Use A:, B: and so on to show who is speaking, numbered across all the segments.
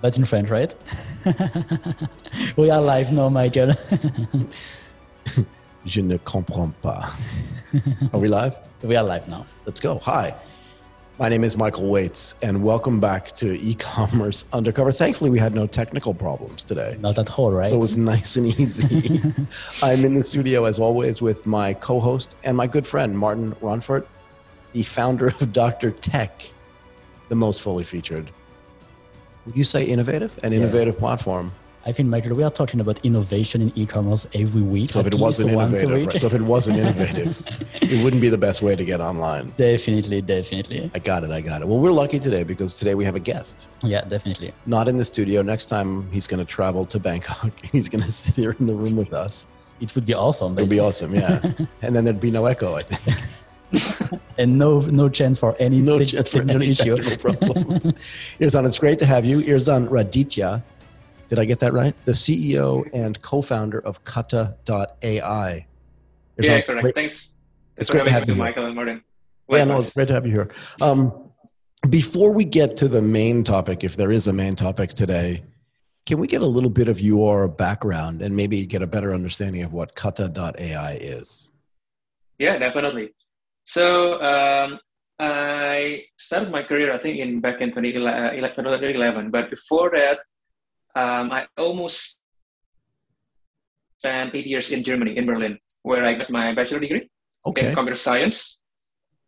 A: That's in French, right? we are live now, Michael.
B: Je ne comprends pas. Are we live?
A: we are live now.
B: Let's go. Hi. My name is Michael Waitze, and welcome back to e-commerce undercover. Thankfully, we had no technical problems today.
A: Not at all, right?
B: So it was nice and easy. I'm in the studio as always with my co-host and my good friend Martin Ronfort, the founder of DrTech, the most fully featured. You say innovative? An innovative yeah. platform.
A: I think, Michael, we are talking about innovation in e-commerce every week.
B: So if it wasn't innovative, right? so if it wasn't innovative, it wouldn't be the best way to get online.
A: Definitely, definitely.
B: I got it. I got it. Well, we're lucky today because today we have a guest.
A: Yeah, definitely.
B: Not in the studio. Next time he's going to travel to Bangkok. He's going to sit here in the room with us.
A: It would be awesome.
B: It would be awesome. Yeah, and then there'd be no echo. I think.
A: and no no chance for any no chance for any issue.
B: problems. Irzan, it's great to have you. Irzan Raditya, did I get that right? The CEO and co-founder of Kata.ai.
C: yeah, correct. Great. Thanks.
B: It's great to have you,
C: Michael and Martin.
B: Yeah, no, it's great to have you here. Um, before we get to the main topic, if there is a main topic today, can we get a little bit of your background and maybe get a better understanding of what Kata.ai is?
C: Yeah, definitely. So um, I started my career, I think, in back in 2011. But before that, um, I almost spent eight years in Germany, in Berlin, where I got my bachelor degree
B: okay.
C: in computer science.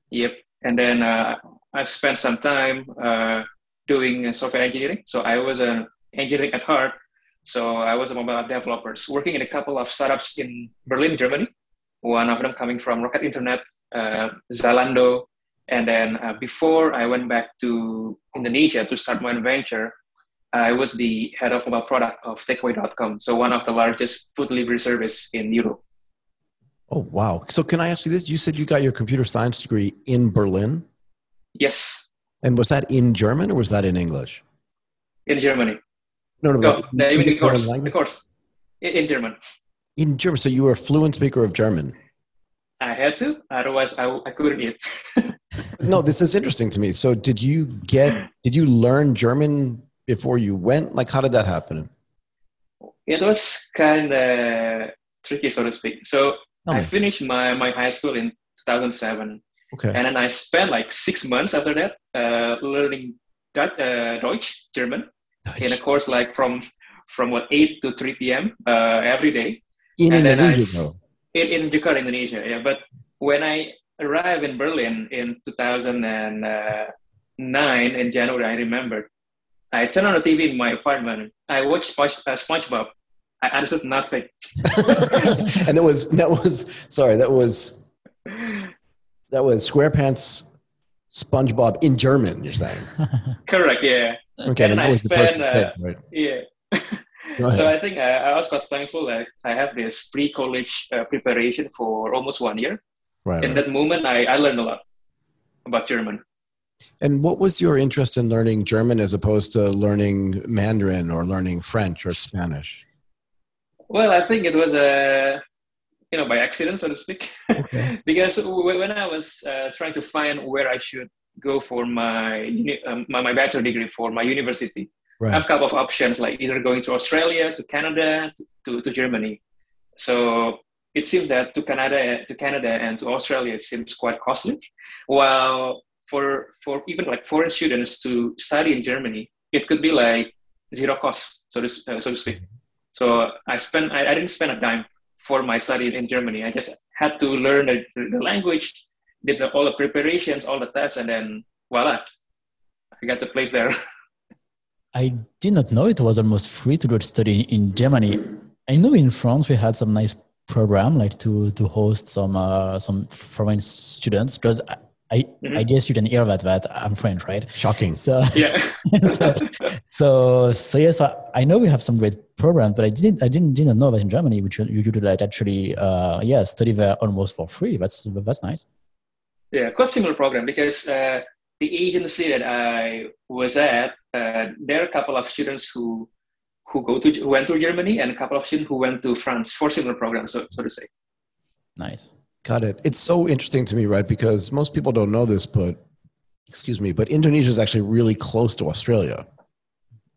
C: Yep. And then uh, I spent some time uh, doing software engineering. So I was an engineering at heart. So I was a mobile app developer, working in a couple of startups in Berlin, Germany. One of them coming from Rocket Internet, uh, Zalando, and then uh, before I went back to Indonesia to start my venture, I was the head of mobile product of Takeaway.com, so one of the largest food delivery service in Europe.
B: Oh wow! So can I ask you this? You said you got your computer science degree in Berlin.
C: Yes.
B: And was that in German or was that in English?
C: In Germany.
B: No, no,
C: no. in, the course, the course, in, in German.
B: In German, so you were a fluent speaker of German.
C: I had to, otherwise I, I couldn't eat.
B: no, this is interesting to me. So did you get, did you learn German before you went? Like, how did that happen?
C: It was kind of tricky, so to speak. So Tell I me. finished my, my high school in 2007.
B: Okay.
C: And then I spent like six months after that uh, learning Dutch, uh, Deutsch, German, Deutsch. in a course like from from what 8 to 3 p.m. Uh, every day.
B: In and Indonesia,
C: then I, in, in Jakarta, Indonesia. Yeah, but when I arrived in Berlin in 2009 in January, I remember I turned on the TV in my apartment. I watched Sponge, uh, SpongeBob. I understood nothing.
B: and that was that was sorry that was that was SquarePants SpongeBob in German. You're saying
C: correct? Yeah.
B: Okay,
C: and,
B: and
C: I spent uh, right? yeah so I think I, I was quite thankful that I have this pre-college uh, preparation for almost one year.
B: Right.
C: In right. that moment, I, I learned a lot about German.
B: And what was your interest in learning German as opposed to learning Mandarin or learning French or Spanish?
C: Well, I think it was a, uh, you know, by accident, so to speak. Okay. because when I was uh, trying to find where I should go for my, um, my, my bachelor degree for my university, right. Have a couple of options, like either going to Australia, to Canada, to, to, to, Germany. So it seems that to Canada, to Canada and to Australia, it seems quite costly. While for for even like foreign students to study in Germany, it could be like zero cost, so to uh, so to speak. So I spent I, I, didn't spend a dime for my study in Germany. I just had to learn the, the language, did the, all the preparations, all the tests, and then voila, I got the place there.
A: I did not know it was almost free to do a study in Germany. I know in France we had some nice program like to to host some uh, some foreign students because I, I, mm-hmm. I, guess you didn't hear that that I'm French, right?
B: Shocking.
C: So yeah.
A: so, so so yeah. So I know we have some great programs, but I didn't I didn't didn't know that in Germany, which you could like actually uh, yeah study there almost for free. That's that's nice.
C: Yeah, quite similar program because uh, the agency that I was at, uh, there are a couple of students who who go to who went to Germany and a couple of students who went to France for similar programs, so, so to say.
A: Nice.
B: Got it. It's so interesting to me, right? Because most people don't know this, but excuse me, but Indonesia is actually really close to Australia.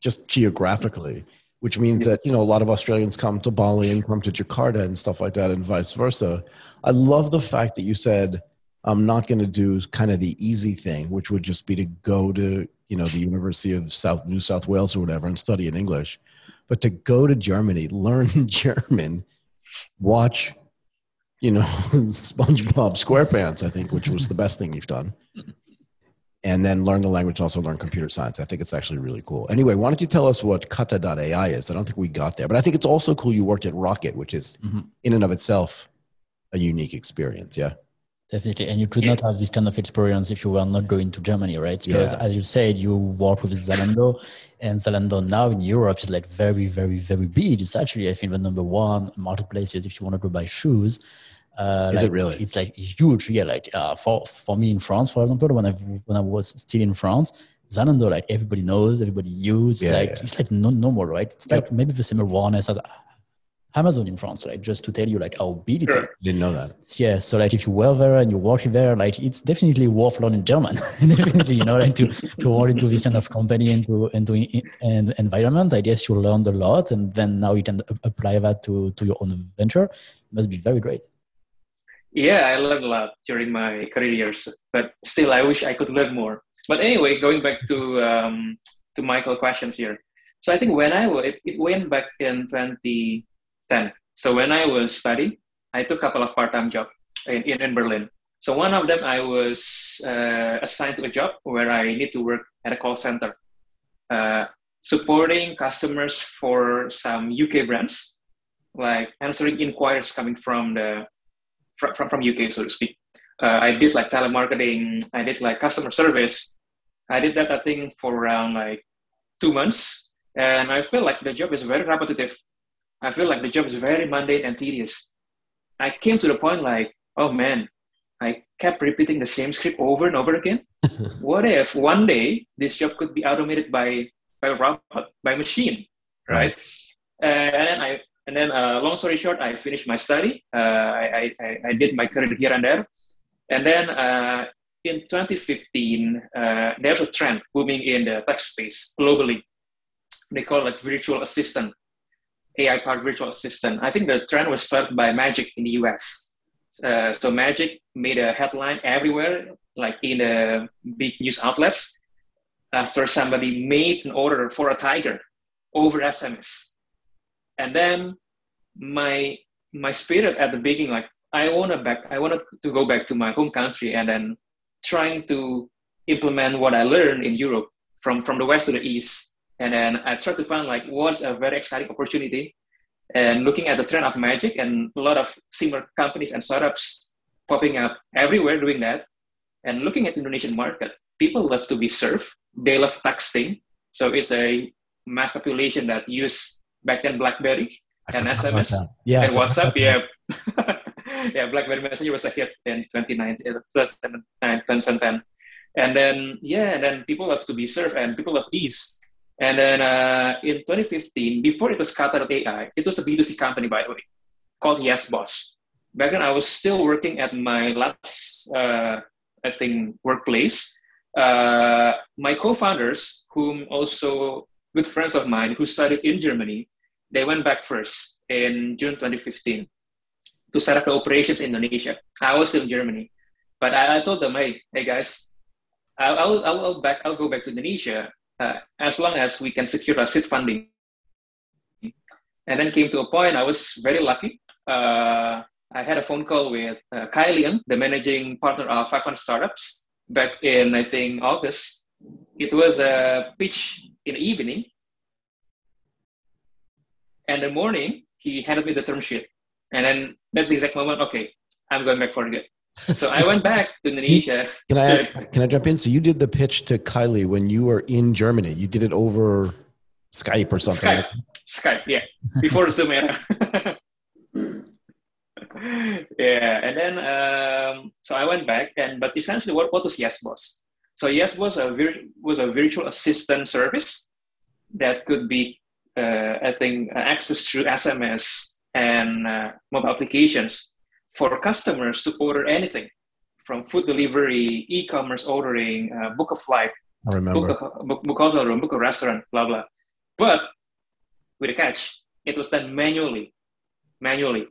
B: just geographically, which means that you know a lot of Australians come to Bali and come to Jakarta and stuff like that, and vice versa. I love the fact that you said I'm not going to do kind of the easy thing, which would just be to go to you know the University of South New South Wales or whatever and study in English, but to go to Germany, learn German, watch you know SpongeBob SquarePants, I think, which was the best thing you've done. And then learn the language, also learn computer science. I think it's actually really cool. Anyway, why don't you tell us what Kata.ai is? I don't think we got there, but I think it's also cool you worked at Rocket, which is mm-hmm. in and of itself a unique experience. Yeah.
A: Definitely. And you could not have this kind of experience if you were not going to Germany, right? Because yeah. as you said, you work with Zalando and Zalando now in Europe is like very, very, very big. It's actually, I think, the number one marketplaces if you want to go buy shoes.
B: Uh, is
A: like,
B: it really?
A: It's like huge. Yeah. Like uh, for, for me in France, for example, when I, when I was still in France, Zalando, like everybody knows, everybody uses, yeah, like, yeah. it's like no normal, right? It's yep. like maybe the same awareness as Amazon in France, like just to tell you like how big it sure. is.
B: Didn't know that.
A: Yeah, so like if you were there and you're working there, like it's definitely worth learning German. definitely, you know, like to, to work into this kind of company and to into an environment. I guess you learned a lot, and then now you can apply that to to your own venture. It must be very great.
C: Yeah, I learned a lot during my career years, but still, I wish I could learn more. But anyway, going back to um, to Michael questions here. So I think when I it, it went back in 20 10. So when I was studying, I took a couple of part-time jobs in, in, in, Berlin. So one of them, I was uh, assigned to a job where I need to work at a call center, uh, supporting customers for some UK brands, like answering inquiries coming from the from, from, UK, so to speak. Uh, I did like telemarketing, I did like customer service. I did that, I think, for around like two months. And I feel like the job is very repetitive I feel like the job is very mundane and tedious. I came to the point like, oh man, I kept repeating the same script over and over again. what if one day this job could be automated by by robot, by machine, right? Uh, and then I and then uh, long story short, I finished my study. Uh, I, I, I did my career here and there, and then uh, in 2015, uh, there's a trend booming in the tech space globally. They call it virtual assistant AI powered virtual assistant. I think the trend was started by Magic in the US. Uh, so Magic made a headline everywhere, like in the big news outlets, after somebody made an order for a tiger over SMS. And then my my spirit at the beginning, like I wanna back, I wanted to go back to my home country and then trying to implement what I learned in Europe from from the west to the east and then I tried to find like what's a very exciting opportunity. And looking at the trend of magic and a lot of similar companies and startups popping up everywhere doing that. And looking at the Indonesian market, people love to be served. They love texting. So it's a mass population that use back then BlackBerry I and SMS
B: yeah,
C: and WhatsApp. Yeah. yeah, BlackBerry Messenger was a hit in 2019, uh, 2010. And then, yeah, and then people love to be served and people have ease. And then uh, in 2015, before it was Kata.ai, it was a B2C company, by the way, called Yes Boss. Back then, I was still working at my last, uh, I think, workplace. Uh, my co-founders, whom also good friends of mine who studied in Germany, they went back first in June 2015 to set up the operations in Indonesia. I was in Germany, but I, I told them, hey, hey guys, I'll, I'll, I'll, back, I'll go back to Indonesia uh, as long as we can secure a seed funding. And then came to a point, I was very lucky. Uh, I had a phone call with uh, Kai the managing partner of 500 Startups, back in, I think, August. It was a pitch in the evening. And the morning, he handed me the term sheet. And then that's the exact moment, okay, I'm going back for good so I went back to Indonesia.
B: Can I ask, can I jump in? So you did the pitch to Khailee when you were in Germany. You did it over Skype or something.
C: Skype, Skype, yeah, before Zoom era. yeah, and then um, so I went back, and but essentially, what, what was Yes Boss? So Yes Boss a vir- was a virtual assistant service that could be, uh, I think, access through SMS and uh, mobile applications for customers to order anything from food delivery, e-commerce ordering, uh, book a flight,
B: I remember.
C: book a book, book hotel room, book a restaurant, blah blah. But with a catch, it was done manually. Manually.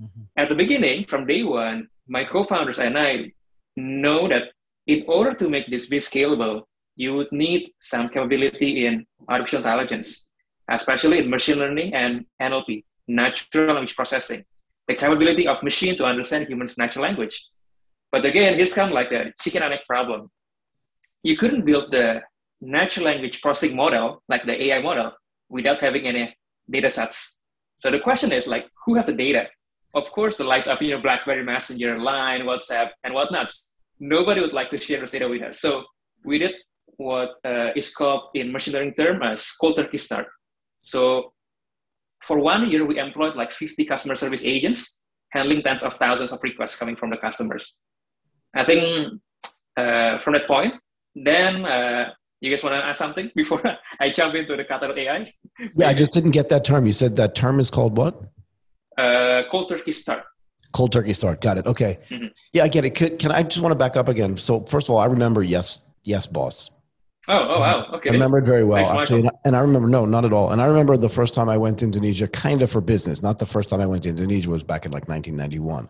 C: Mm-hmm. At the beginning, from day one, my co-founders and I know that in order to make this be scalable, you would need some capability in artificial intelligence, especially in machine learning and NLP, natural language processing, the capability of machine to understand humans' natural language. But again, here's kind of like the chicken and egg problem. You couldn't build the natural language processing model, like the AI model, without having any data sets. So the question is like, who have the data? Of course, the likes of you know BlackBerry Messenger, Line, WhatsApp, and whatnots. Nobody would like to share this data with us. So we did what uh, is called in machine learning term as cold turkey start. So for one year, we employed like 50 customer service agents handling tens of thousands of requests coming from the customers. I think uh, from that point, then uh, you guys want to ask something before I jump into the Kata.ai?
B: yeah, I just didn't get that term. You said that term is called what?
C: Uh, cold turkey start.
B: Cold turkey start. Got it. Okay. Mm-hmm. Yeah, I get it. Can, can, I just want to back up again? So first of all, I remember yes, yes, boss.
C: Oh, oh, wow. Okay.
B: I remember it very well. Actually, and I remember, no, not at all. And I remember the first time I went to Indonesia, kind of for business. Not the first time I went to Indonesia was back in like 1991.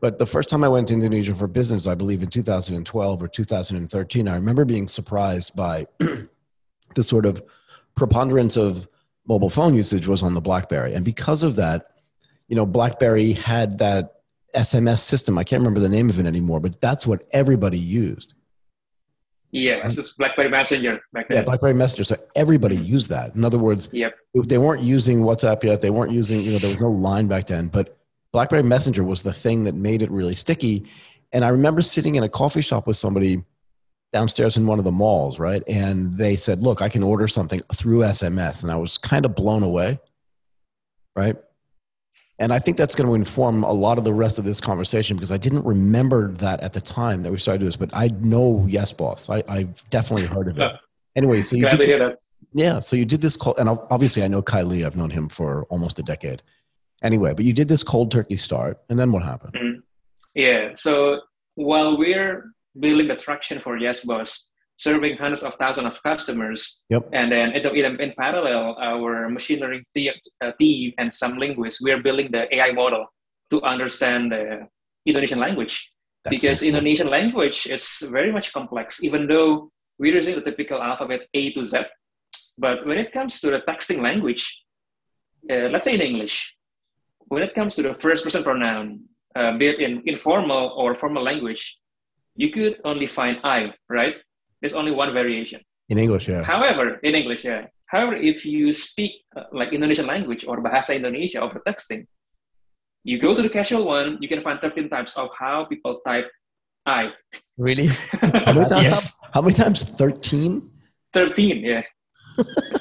B: But the first time I went to Indonesia for business, I believe in 2012 or 2013, I remember being surprised by the sort of preponderance of mobile phone usage was on the BlackBerry. And because of that, you know, BlackBerry had that SMS system. I can't remember the name of it anymore, but that's what everybody used.
C: Yeah, this is BlackBerry Messenger.
B: Back then. Yeah, BlackBerry Messenger. So everybody mm-hmm. used that. In other words,
C: yep.
B: they weren't using WhatsApp yet. They weren't using, you know, there was no line back then. But BlackBerry Messenger was the thing that made it really sticky. And I remember sitting in a coffee shop with somebody downstairs in one of the malls, right? And they said, Look, I can order something through SMS. And I was kind of blown away, right? And I think that's going to inform a lot of the rest of this conversation because I didn't remember that at the time that we started doing this, but I know Yes Boss. I, I've definitely heard of it. Anyway, so you did, yeah, so you did this call, and obviously I know Khailee. I've known him for almost a decade. Anyway, but you did this cold turkey start, and then what happened? Mm-hmm.
C: Yeah, so while we're building the traction for Yes Boss, serving hundreds of thousands of customers.
B: Yep.
C: And then in, parallel, our machine learning uh, team and some linguists, we're building the AI model to understand the Indonesian language. That's because. Indonesian language is very much complex, even though we're using the typical alphabet A to Z. But when it comes to the texting language, uh, let's say in English, when it comes to the first person pronoun, uh, be it in informal or formal language, you could only find I, right? There's only one variation.
B: In English, yeah.
C: However, in English, yeah. However, if you speak uh, like Indonesian language or Bahasa Indonesia over texting, you go to the casual one, you can find 13 types of how people type I.
A: Really?
B: how, many times, yes. how, how many times? 13?
C: 13, yeah.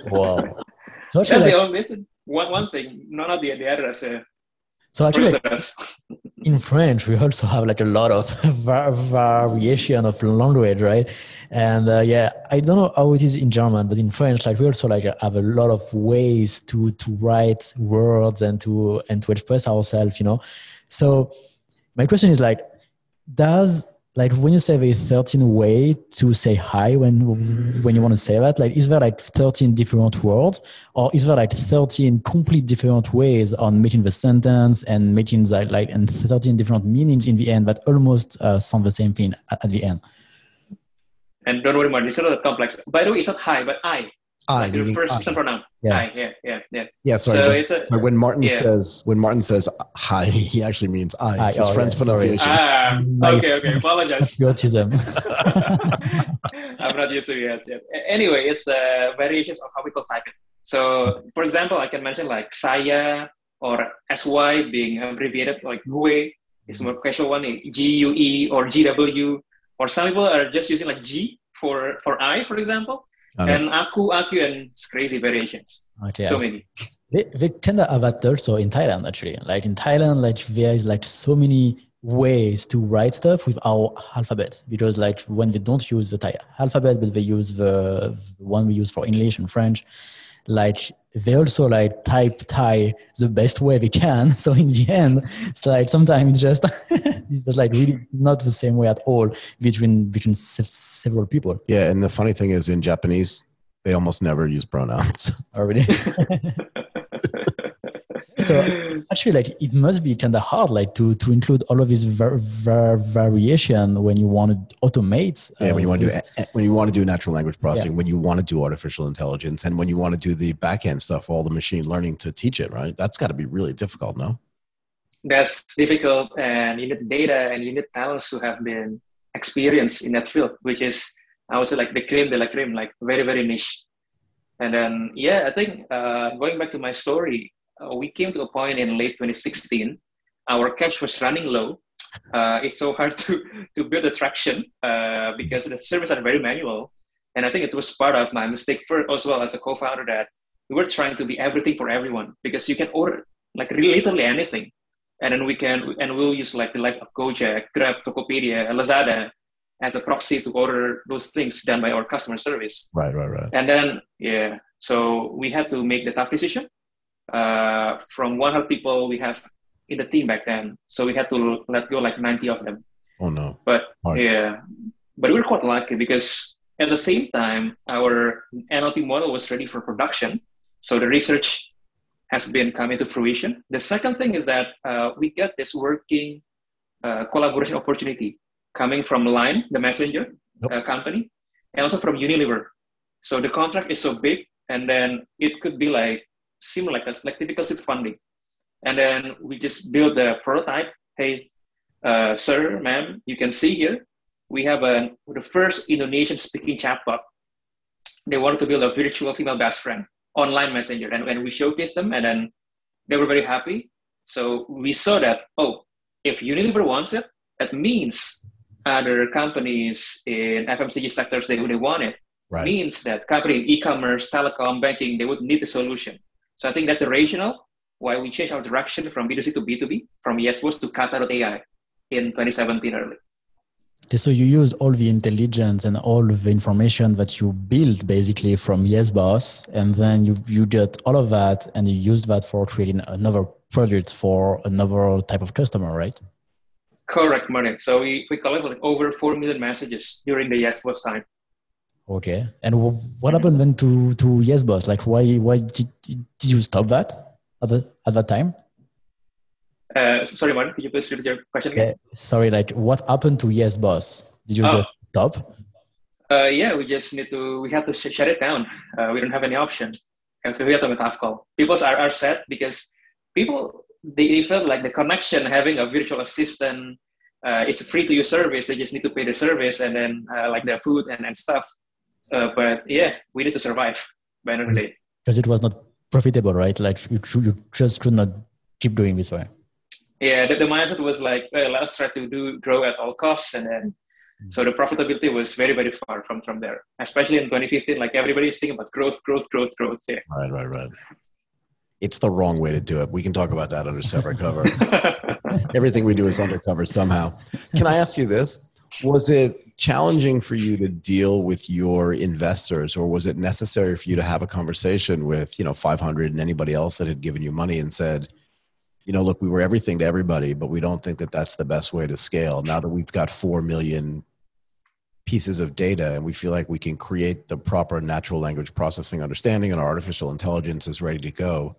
A: wow.
C: So That's like, the only one, one thing, none of the, the others. Uh,
A: so actually, in French, we also have like a lot of variation of language, right? And uh, yeah, I don't know how it is in German, but in French, like we also like have a lot of ways to to write words and to and to express ourselves, you know. So my question is like, does like when you say a 13 way to say hi when when you want to say that like is there like 13 different words? Or is there like 13 complete different ways on making the sentence and making that like and 13 different meanings in the end that almost uh, sound the same thing at, at the end?
C: And don't worry about it it's not complex. By the way it's not hi but i I, like your first person pronoun. Yeah. I, yeah, yeah, yeah.
B: Yeah, sorry. So it's a, when Martin yeah. says when Martin says hi, he actually means I. It's his oh, friend's yeah, pronunciation.
C: Ah, okay, okay. Apologize.
A: Autism.
C: I'm not used to it yet. Anyway, it's uh, variations of how people type it. So, for example, I can mention like saya or sy being abbreviated like gue is more casual one, gue or gw, or some people are just using like g for for i, for example. And aku, aku, and crazy variations. Okay, so many.
A: We, we of have that also in Thailand, actually. Like in Thailand, like there is like so many ways to write stuff with our alphabet because like when they don't use the Thai alphabet, but they use the, the one we use for English and French, like they also like type Thai the best way they can. So in the end, it's like sometimes it's just it's like really not the same way at all between between se- several people.
B: Yeah, and the funny thing is in Japanese, They almost never use pronouns.
A: Oh, Already. So actually like it must be kind of hard like to to include all of this var- var- variation when you want to automate
B: uh, yeah when you want to do when you want to do natural language processing yeah. when you want to do artificial intelligence and when you want to do the backend stuff all the machine learning to teach it right? That's got to be really difficult no?
C: That's difficult and you need data and you need talents who have been experienced in that field which is i would say like the cream de la cream like very very niche. And then yeah i think uh, going back to my story uh, we came to a point in late 2016 our cash was running low. Uh, it's so hard to to build attraction uh, because the service are very manual. And i think it was part of my mistake first as well as a co-founder that we were trying to be everything for everyone because you can order like literally anything. And then we can and we'll use like the likes of gojek grab tokopedia lazada as a proxy to order those things done by our customer service.
B: Right right right.
C: And then yeah so we had to make the tough decision uh, from 100 people we have in the team back then. So we had to let go like 90 of them.
B: Oh no!
C: But Hard. yeah, but we were quite lucky because at the same time our NLP model was ready for production. So the research has been coming to fruition. The second thing is that uh, we get this working uh, collaboration opportunity coming from Line, the messenger yep. uh, company, and also from Unilever. So the contract is so big, and then it could be like similar like like typical seed funding. And then we just build the prototype. Hey, uh, sir, ma'am, you can see here, we have a, the first Indonesian speaking chatbot. They wanted to build a virtual female best friend online messenger. And when we showcased them, and then they were very happy. So we saw that, oh, if Unilever wants it, that means other companies in FMCG sectors, they, they want it. Right. Means that company in e-commerce, telecom, banking, they would need a solution. So I think that's the rationale why we changed our direction from B2C to B2B, from YesBoss to Kata.ai in 2017 early.
A: Okay, so you use all the intelligence and all the information that you build basically from YesBoss, and then you, you get all of that and you use that for creating another product for another type of customer, right?
C: Correct, Martin. So we, we collected like over 4 million messages during the YesBoss time.
A: Okay. And what happened then to to Yes Boss? Like, why why did, did you stop that at the, at that time?
C: Uh, sorry, Martin. Could you please repeat your question again?
A: sorry. Like, what happened to Yes Boss? Did you oh. just stop?
C: Uh, yeah, we just need to. We have to shut it down. Uh, we don't have any option. We have to, we have to make a call. People are, are sad because people they felt like the connection having a virtual assistant uh, is free to use service. They just need to pay the service and then uh, like the food and, and stuff. Uh, but yeah, we need to survive by end the day.
A: Because it was not profitable, right? Like you, you just could not keep doing this way.
C: Yeah, the, the mindset was like, well, let's try to do grow at all costs, and then so the profitability was very very far from from there. Especially in 2015, like everybody's thinking about growth, growth, growth, growth. Yeah.
B: Right, right, right. It's the wrong way to do it. We can talk about that under separate cover. Everything we do is undercover somehow. Can I ask you this? Was it challenging for you to deal with your investors, or was it necessary for you to have a conversation with, you know, 500 and anybody else that had given you money and said, you know, look, we were everything to everybody, but we don't think that that's the best way to scale. Now that we've got 4 million pieces of data and we feel like we can create the proper natural language processing understanding and our artificial intelligence is ready to go,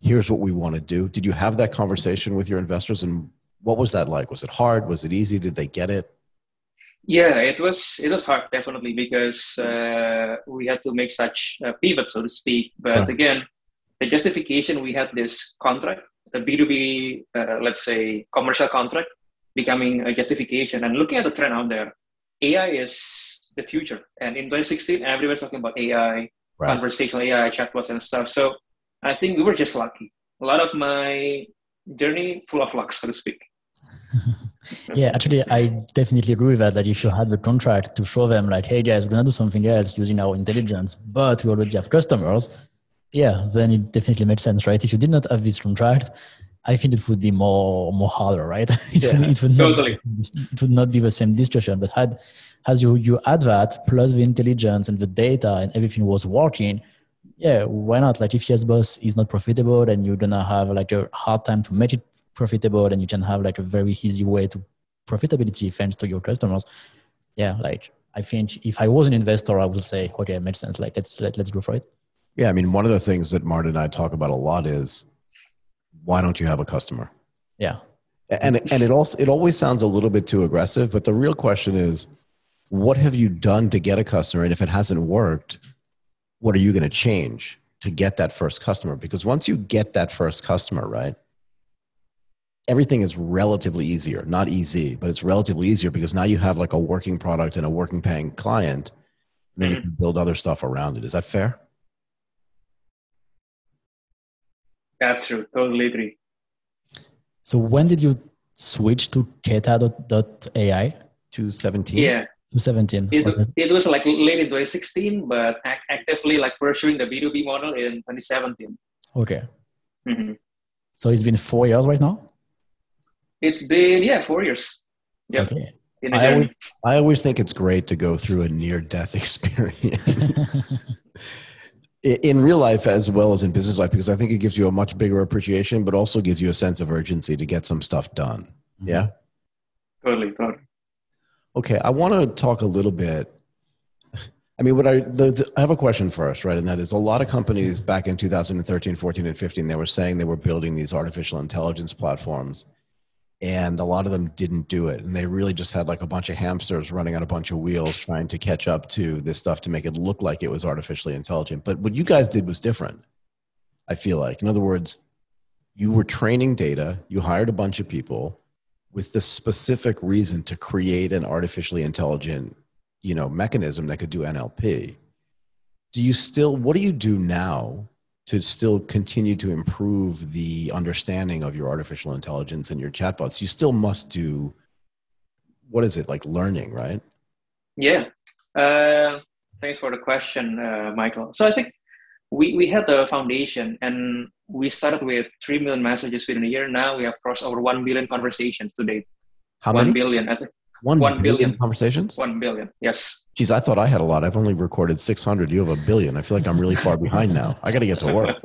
B: here's what we want to do. Did you have that conversation with your investors and what was that like? Was it hard? Was it easy? Did they get it?
C: Yeah, it was it was hard definitely because uh, we had to make such a pivot, so to speak. But right. again, the justification we had this contract, the B two B, uh, let's say commercial contract, becoming a justification. And looking at the trend out there, AI is the future. And in 2016, everyone's talking about AI, right. conversational AI, chatbots, and stuff. So I think we were just lucky. A lot of my journey full of luck, so to speak.
A: yeah, actually, I definitely agree with that. That if you had the contract to show them, like, hey guys, we're gonna do something else using our intelligence, but we already have customers, yeah, then it definitely makes sense, right? If you did not have this contract, I think it would be more more harder, right? it,
C: yeah,
A: would, it, would
C: totally.
A: not, it would not be the same discussion. But had as you you add that plus the intelligence and the data and everything was working, yeah, why not? Like if YesBoss is not profitable, then you're gonna have like a hard time to make it profitable and you can have like a very easy way to profitability thanks to your customers yeah like I think if I was an investor, I would say, okay, it makes sense. Like let's let, let's go for it.
B: Yeah, I mean, one of the things that Martin and I talk about a lot is why don't you have a customer?
A: Yeah,
B: and and it also it always sounds a little bit too aggressive, but the real question is, what have you done to get a customer? And if it hasn't worked, what are you going to change to get that first customer? Because once you get that first customer, right, everything is relatively easier. Not easy, but it's relatively easier because now you have like a working product and a working paying client. And then you mm-hmm. can build other stuff around it. Is that fair?
C: That's true. Totally agree.
A: So when did you switch to Kata.ai?
B: To 17?
C: Yeah.
A: To 17.
C: It, it was like late in 2016, but actively like pursuing the B2B model in 2017.
A: Okay. Mm-hmm. So it's been four years right now?
C: It's been, yeah, four years. Yeah. Okay.
B: I always, I always think it's great to go through a near death experience. in real life as well as in business life because I think it gives you a much bigger appreciation, but also gives you a sense of urgency to get some stuff done. Mm-hmm. Yeah.
C: Totally, totally.
B: Okay, I want to talk a little bit. I mean, what I the, the, I have a question first, right? And that is, a lot of companies back in 2013, 14, and 15, they were saying they were building these artificial intelligence platforms, and a lot of them didn't do it. And they really just had like a bunch of hamsters running on a bunch of wheels trying to catch up to this stuff to make it look like it was artificially intelligent. But what you guys did was different i feel like. In other words you were training data you hired a bunch of people with the specific reason to create an artificially intelligent you know mechanism that could do nlp do you still what do you do now to still continue to improve the understanding of your artificial intelligence and your chatbots, you still must do what is it like learning, right?
C: Yeah. Uh, thanks for the question, uh, Michael. So I think we, we had the foundation and we started with 3 million messages within a year. Now we have crossed over 1 billion conversations to date.
B: How
C: 1
B: many?
C: billion. I think.
B: One, one billion, billion conversations?
C: One billion, yes.
B: Geez, I thought I had a lot. I've only recorded 600. You have a billion. I feel like I'm really far behind now. I got to get to work.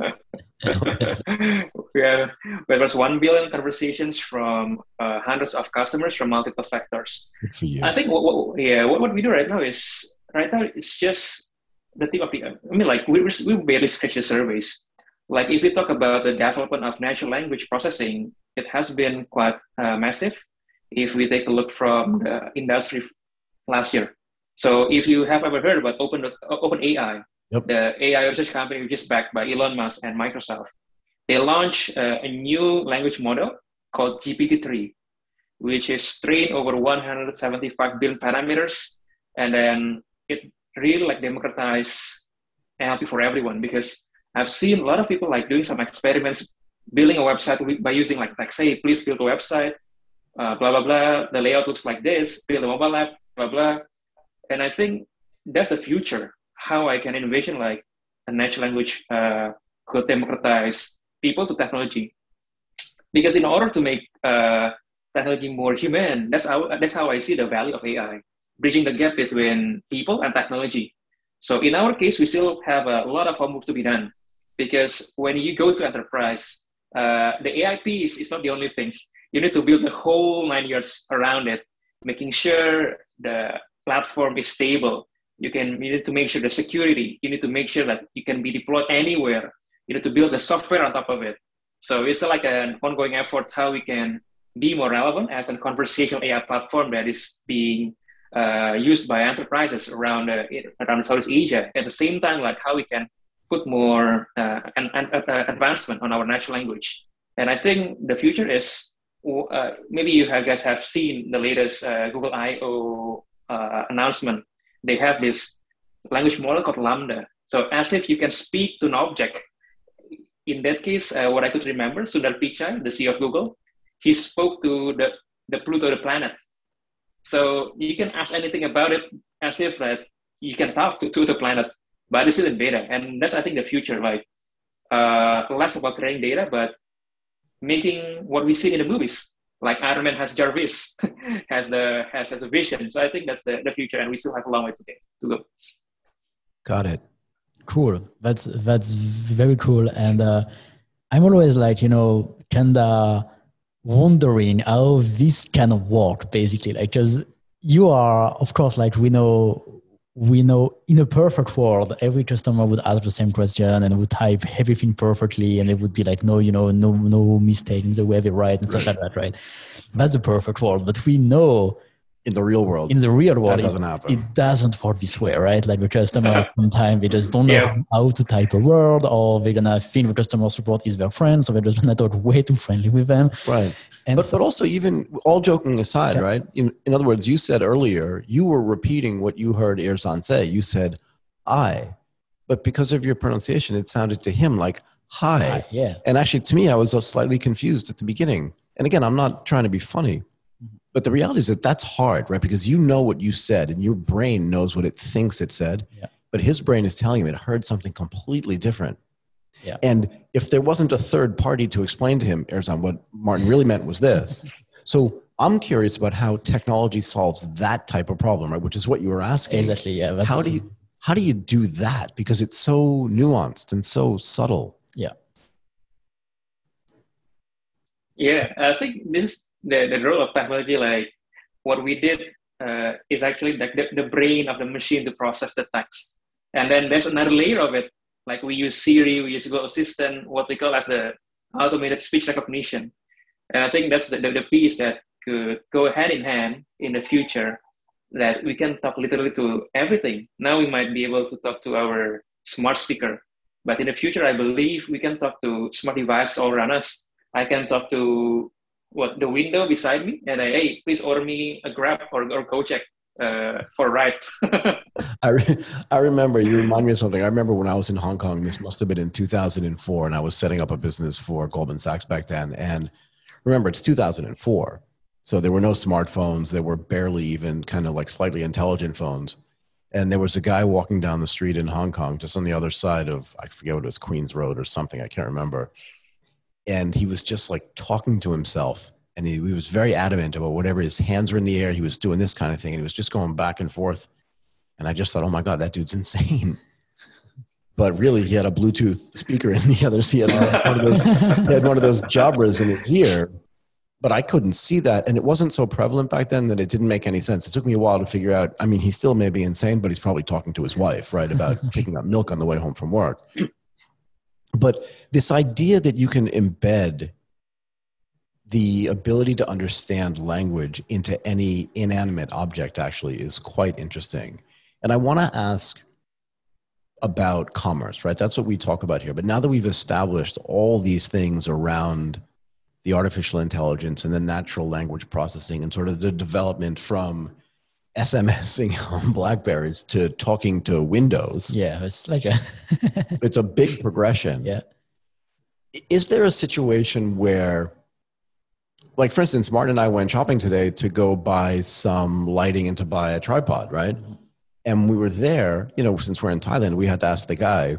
C: yeah, there was 1 billion conversations from uh, hundreds of customers from multiple sectors.
B: Good for you.
C: I think what, what yeah, what, what we do right now is, right now, it's just the tip of the, I mean, like, we, we barely sketch the surveys. Like, if we talk about the development of natural language processing, it has been quite uh, massive if we take a look from the industry last year. So if you have ever heard about Open OpenAI, yep. the AI research company which is backed by Elon Musk and Microsoft, they launched uh, a new language model called GPT-3, which is trained over 175 billion parameters, and then it really like democratize NLP for everyone because I've seen a lot of people like doing some experiments building a website by using like like say please build a website uh, blah blah blah. The layout looks like this. Build a mobile app, blah blah. And I think that's the future. How I can envision like a natural language uh, could democratize people to technology. Because in order to make uh, technology more human, that's how that's how I see the value of AI, bridging the gap between people and technology. So in our case, we still have a lot of homework to be done because when you go to enterprise, uh, the AI piece is not the only thing you need to build the whole nine yards around it, making sure the platform is stable. You can you need to make sure the security. You need to make sure that you can be deployed anywhere. You need to build the software on top of it. So it's like an ongoing effort how we can be more relevant as a conversational AI platform that is being uh, used by enterprises around uh, around Southeast Asia. At the same time, like how we can put more uh, an, an, advancement on our natural language. And I think the future is uh, maybe you guys have seen the latest uh, Google I/O uh, announcement. They have this language model called LaMDA. So as if you can speak to an object. In that case, uh, what I could remember, Sundar Pichai, the CEO of Google, he spoke to the, the Pluto, the planet. So you can ask anything about it as if that you can talk to, to the planet, but this is in beta. And that's, I think, the future, like uh, less about training data, but making what we see in the movies. Like Iron Man has Jarvis, has the has, has a vision. So I think that's the, the future, and we still have a long way to, get, to go.
B: Got it.
A: Cool. That's that's very cool, and uh, I'm always like you know kind of wondering how this can work basically like because you are, of course, like we know we know in a perfect world, every customer would ask the same question and would type everything perfectly, and it would be like no, you know, no, no mistake in the way they write and stuff like that, right? That's a perfect world, but we know
B: in the real world
A: in the real world
B: that doesn't
A: it,
B: happen.
A: it doesn't work this way right? Like the customer sometimes they just don't know yeah. how to type a word or they're gonna think the customer support is their friend so they're just gonna talk way too friendly with them.
B: Right. And but, so, but also even all joking aside yeah. right? In, in other words you said earlier you were repeating what you heard Irzan say. You said i. But because of your pronunciation it sounded to him like hi, hi
A: yeah.
B: And actually to me i was slightly confused at the beginning. And again i'm not trying to be funny but the reality is that that's hard, right? Because you know what you said and your brain knows what it thinks it said. Yeah. But his brain is telling him it heard something completely different.
A: Yeah.
B: And if there wasn't a third party to explain to him, Irzan, what Martin really meant was this. so I'm curious about how technology solves that type of problem, right? Which is what you were asking.
A: Exactly. Yeah.
B: How do you how do you do that? Because it's so nuanced and so subtle.
A: Yeah.
C: Yeah, I think this the, the role of technology, like what we did uh, is actually like the, the brain of the machine to process the text. And then there's another layer of it. Like we use Siri, we use Google Assistant, what we call as the automated speech recognition. And I think that's the, the, the piece that could go hand in hand in the future that we can talk literally to everything. Now we might be able to talk to our smart speaker, but in the future, I believe we can talk to smart devices all around us. I can talk to what the window beside me and I, hey, please order me a Grab or, or Gojek uh, for a ride.
B: I, re- I remember, you remind me of something. I remember when I was in Hong Kong, this must have been in 2004, and I was setting up a business for Goldman Sachs back then. And remember, it's 2004. So there were no smartphones. There were barely even kind of like slightly intelligent phones. And there was a guy walking down the street in Hong Kong, just on the other side of, I forget what it was, Queens Road or something. I can't remember and he was just like talking to himself and he, he, was very adamant about whatever his hands were in the air he was doing this kind of thing and he was just going back and forth. And i just thought oh my god that dude's insane. But really he had a bluetooth speaker in the other he had one of those, he had one of those jabras in his ear. But i couldn't see that and it wasn't so prevalent back then that it didn't make any sense. It took me a while to figure out i mean he still may be insane but he's probably talking to his wife right about picking up milk on the way home from work but this idea that you can embed the ability to understand language into any inanimate object actually is quite interesting. And I want to ask about commerce, right? That's what we talk about here. But now that we've established all these things around the artificial intelligence and the natural language processing and sort of the development from SMSing on Blackberries to talking to Windows.
A: Yeah, it's like a
B: it's a big progression.
A: Yeah.
B: Is there a situation where like for instance, Martin and I went shopping today to go buy some lighting and to buy a tripod, right? Mm-hmm. And we were there, you know, since we're in Thailand, we had to ask the guy,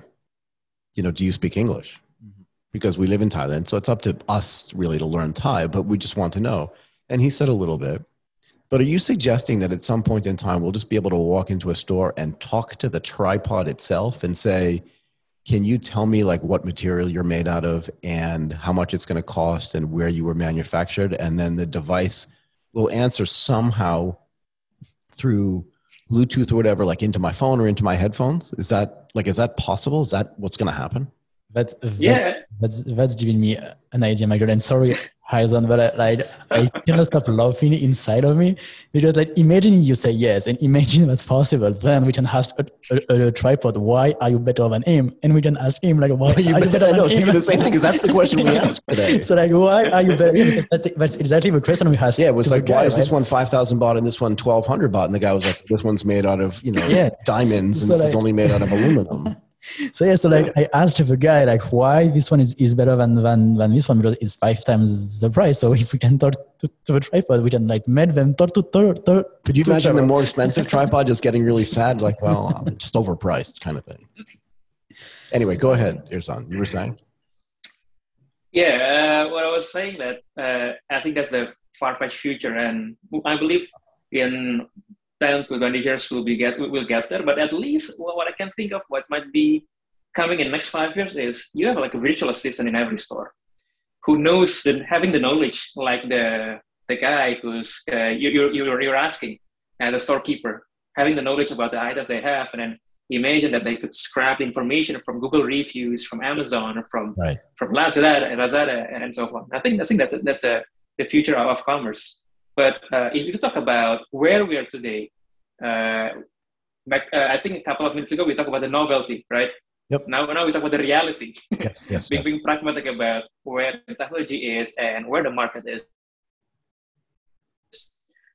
B: you know, do you speak English? Mm-hmm. Because we live in Thailand. So it's up to us really to learn Thai, but we just want to know. And he said a little bit. But are you suggesting that at some point in time we'll just be able to walk into a store and talk to the tripod itself and say, "Can you tell me like what material you're made out of and how much it's going to cost and where you were manufactured?" And then the device will answer somehow through Bluetooth or whatever, like into my phone or into my headphones. Is that like is that possible? Is that what's going to happen?
A: That's yeah. That's that's giving me an idea, Michael. And sorry, Irzan, but I, like I cannot stop laughing inside of me because like imagine you say yes and imagine that's possible. Then we can ask a, a, a, tripod, why are you better than him? And we can ask him like, why are you, are you better
B: than him? the same thing because that's the question we asked today.
A: so like, why are you better? Yeah, that's, that's exactly the question we asked.
B: Yeah, it was like, why guy, is this one five thousand baht and this one twelve hundred baht? And the guy was like, this one's made out of you know yeah. diamonds and so this like, is only made out of aluminum.
A: so yeah, so like I asked the guy like why this one is, is better than, than than this one because it's five times the price. So if we can talk to, to the tripod, we can like make them talk to third. Thir-
B: Could you imagine the more expensive tripod just getting really sad, like well, just overpriced kind of thing. Anyway, go ahead, Irzan. You were saying.
C: Yeah, uh, what I was saying that uh, I think that's the far-fetched future, and I believe in 10 to 20 years will be get will get there but at least what i can think of what might be coming in next five years is you have like a virtual assistant in every store who knows that having the knowledge like the the guy who's uh, you, you're, you're, you're asking as a storekeeper, having the knowledge about the items they have, and then imagine that they could scrap information from Google reviews, from Amazon, from right. from Lazada, Lazada, and so on. I think I think that that's the the future of commerce. But uh, if you talk about where we are today, uh, back, uh, I think a couple of minutes ago we talked about the novelty, right?
B: Yep.
C: Now, now we talk about the reality.
B: Yes, yes.
C: being,
B: yes.
C: being pragmatic about where the technology is and where the market is.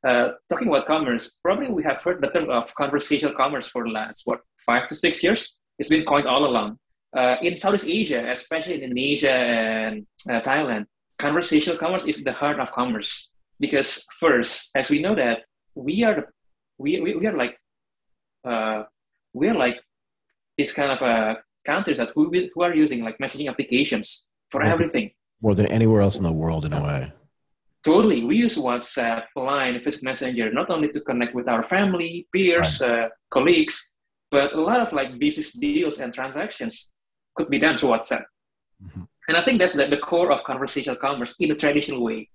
C: Uh, talking about commerce, probably we have heard the term of conversational commerce for the last what five to six years. It's been coined all along. Uh, in Southeast Asia, especially in Indonesia and uh, Thailand, conversational commerce is the heart of commerce because first, as we know that we are the, we, we, we are like uh, we are like this kind of uh, countries that who, who are using like messaging applications for more, everything.
B: more than anywhere else in the world in a way.
C: Totally. We use whatsapp line facebook messenger not only to connect with our family peers right. uh, colleagues but a lot of like business deals and transactions could be done through whatsapp. Mm-hmm. and i think that's the, the core of conversational commerce in a traditional way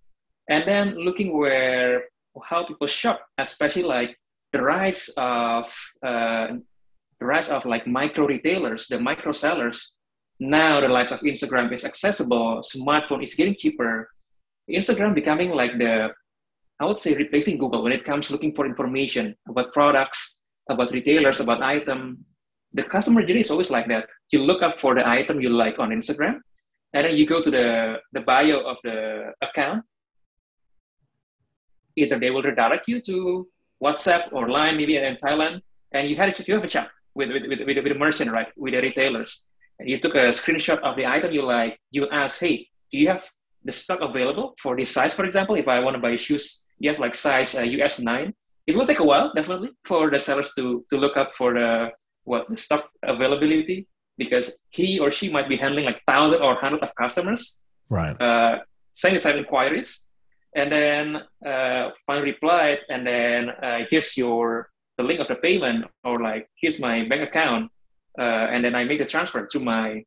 C: and then looking where how people shop especially like the rise of uh, the rise of like micro retailers, the micro sellers. Now the likes of Instagram is accessible, smartphone is getting cheaper. Instagram becoming like the, I would say replacing Google when it comes looking for information about products, about retailers, about item. The customer journey is always like that. You look up for the item you like on Instagram, and then you go to the, the bio of the account. Either they will redirect you to WhatsApp or Line, maybe in Thailand, and you had a, you have a chat with, with, with, with, with a merchant, right, with the retailers. And you took a screenshot of the item you like, you ask, hey, do you have the stock available for this size, for example? If I want to buy shoes, you have like size uh, US 9. It will take a while, definitely, for the sellers to, to look up for the what the stock availability because he or she might be handling like thousand or hundred of customers.
B: Right.
C: Uh, sending side inquiries and then uh, finally reply, and then uh, here's your the link of the payment, or like here's my bank account, uh, and then I make the transfer to my,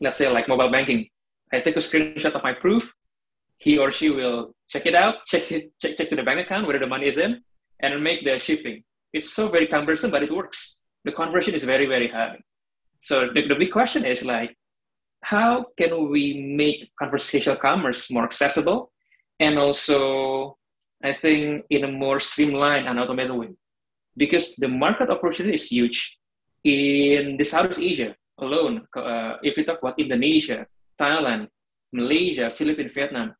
C: let's say like mobile banking. I take a screenshot of my proof. He or she will check it out, check it, check, check to the bank account whether the money is in, and make the shipping. It's so very cumbersome, but it works. The conversion is very very high. So the, the big question is like, how can we make conversational commerce more accessible and also I think in a more streamlined and automated way. Because the market opportunity is huge in the Southeast Asia alone. Uh, if you talk about Indonesia, Thailand, Malaysia, Philippines, Vietnam,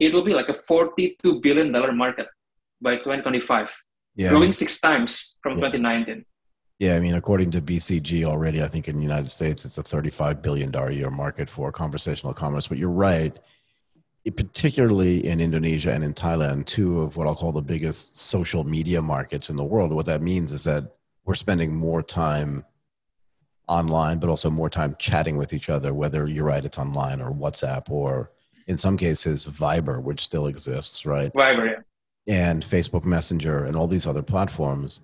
C: it will be like a $42 billion market by 2025, yeah, growing six times from yeah. 2019.
B: Yeah, I mean, according to BCG already, I think in the United States, it's a $35 billion a year market for conversational commerce. But you're right particularly in Indonesia and in Thailand, two of what I'll call the biggest social media markets in the world. What that means is that we're spending more time online, but also more time chatting with each other, whether you're right, it's online or WhatsApp or in some cases Viber, which still exists, right?
C: Viber, yeah.
B: And Facebook Messenger and all these other platforms.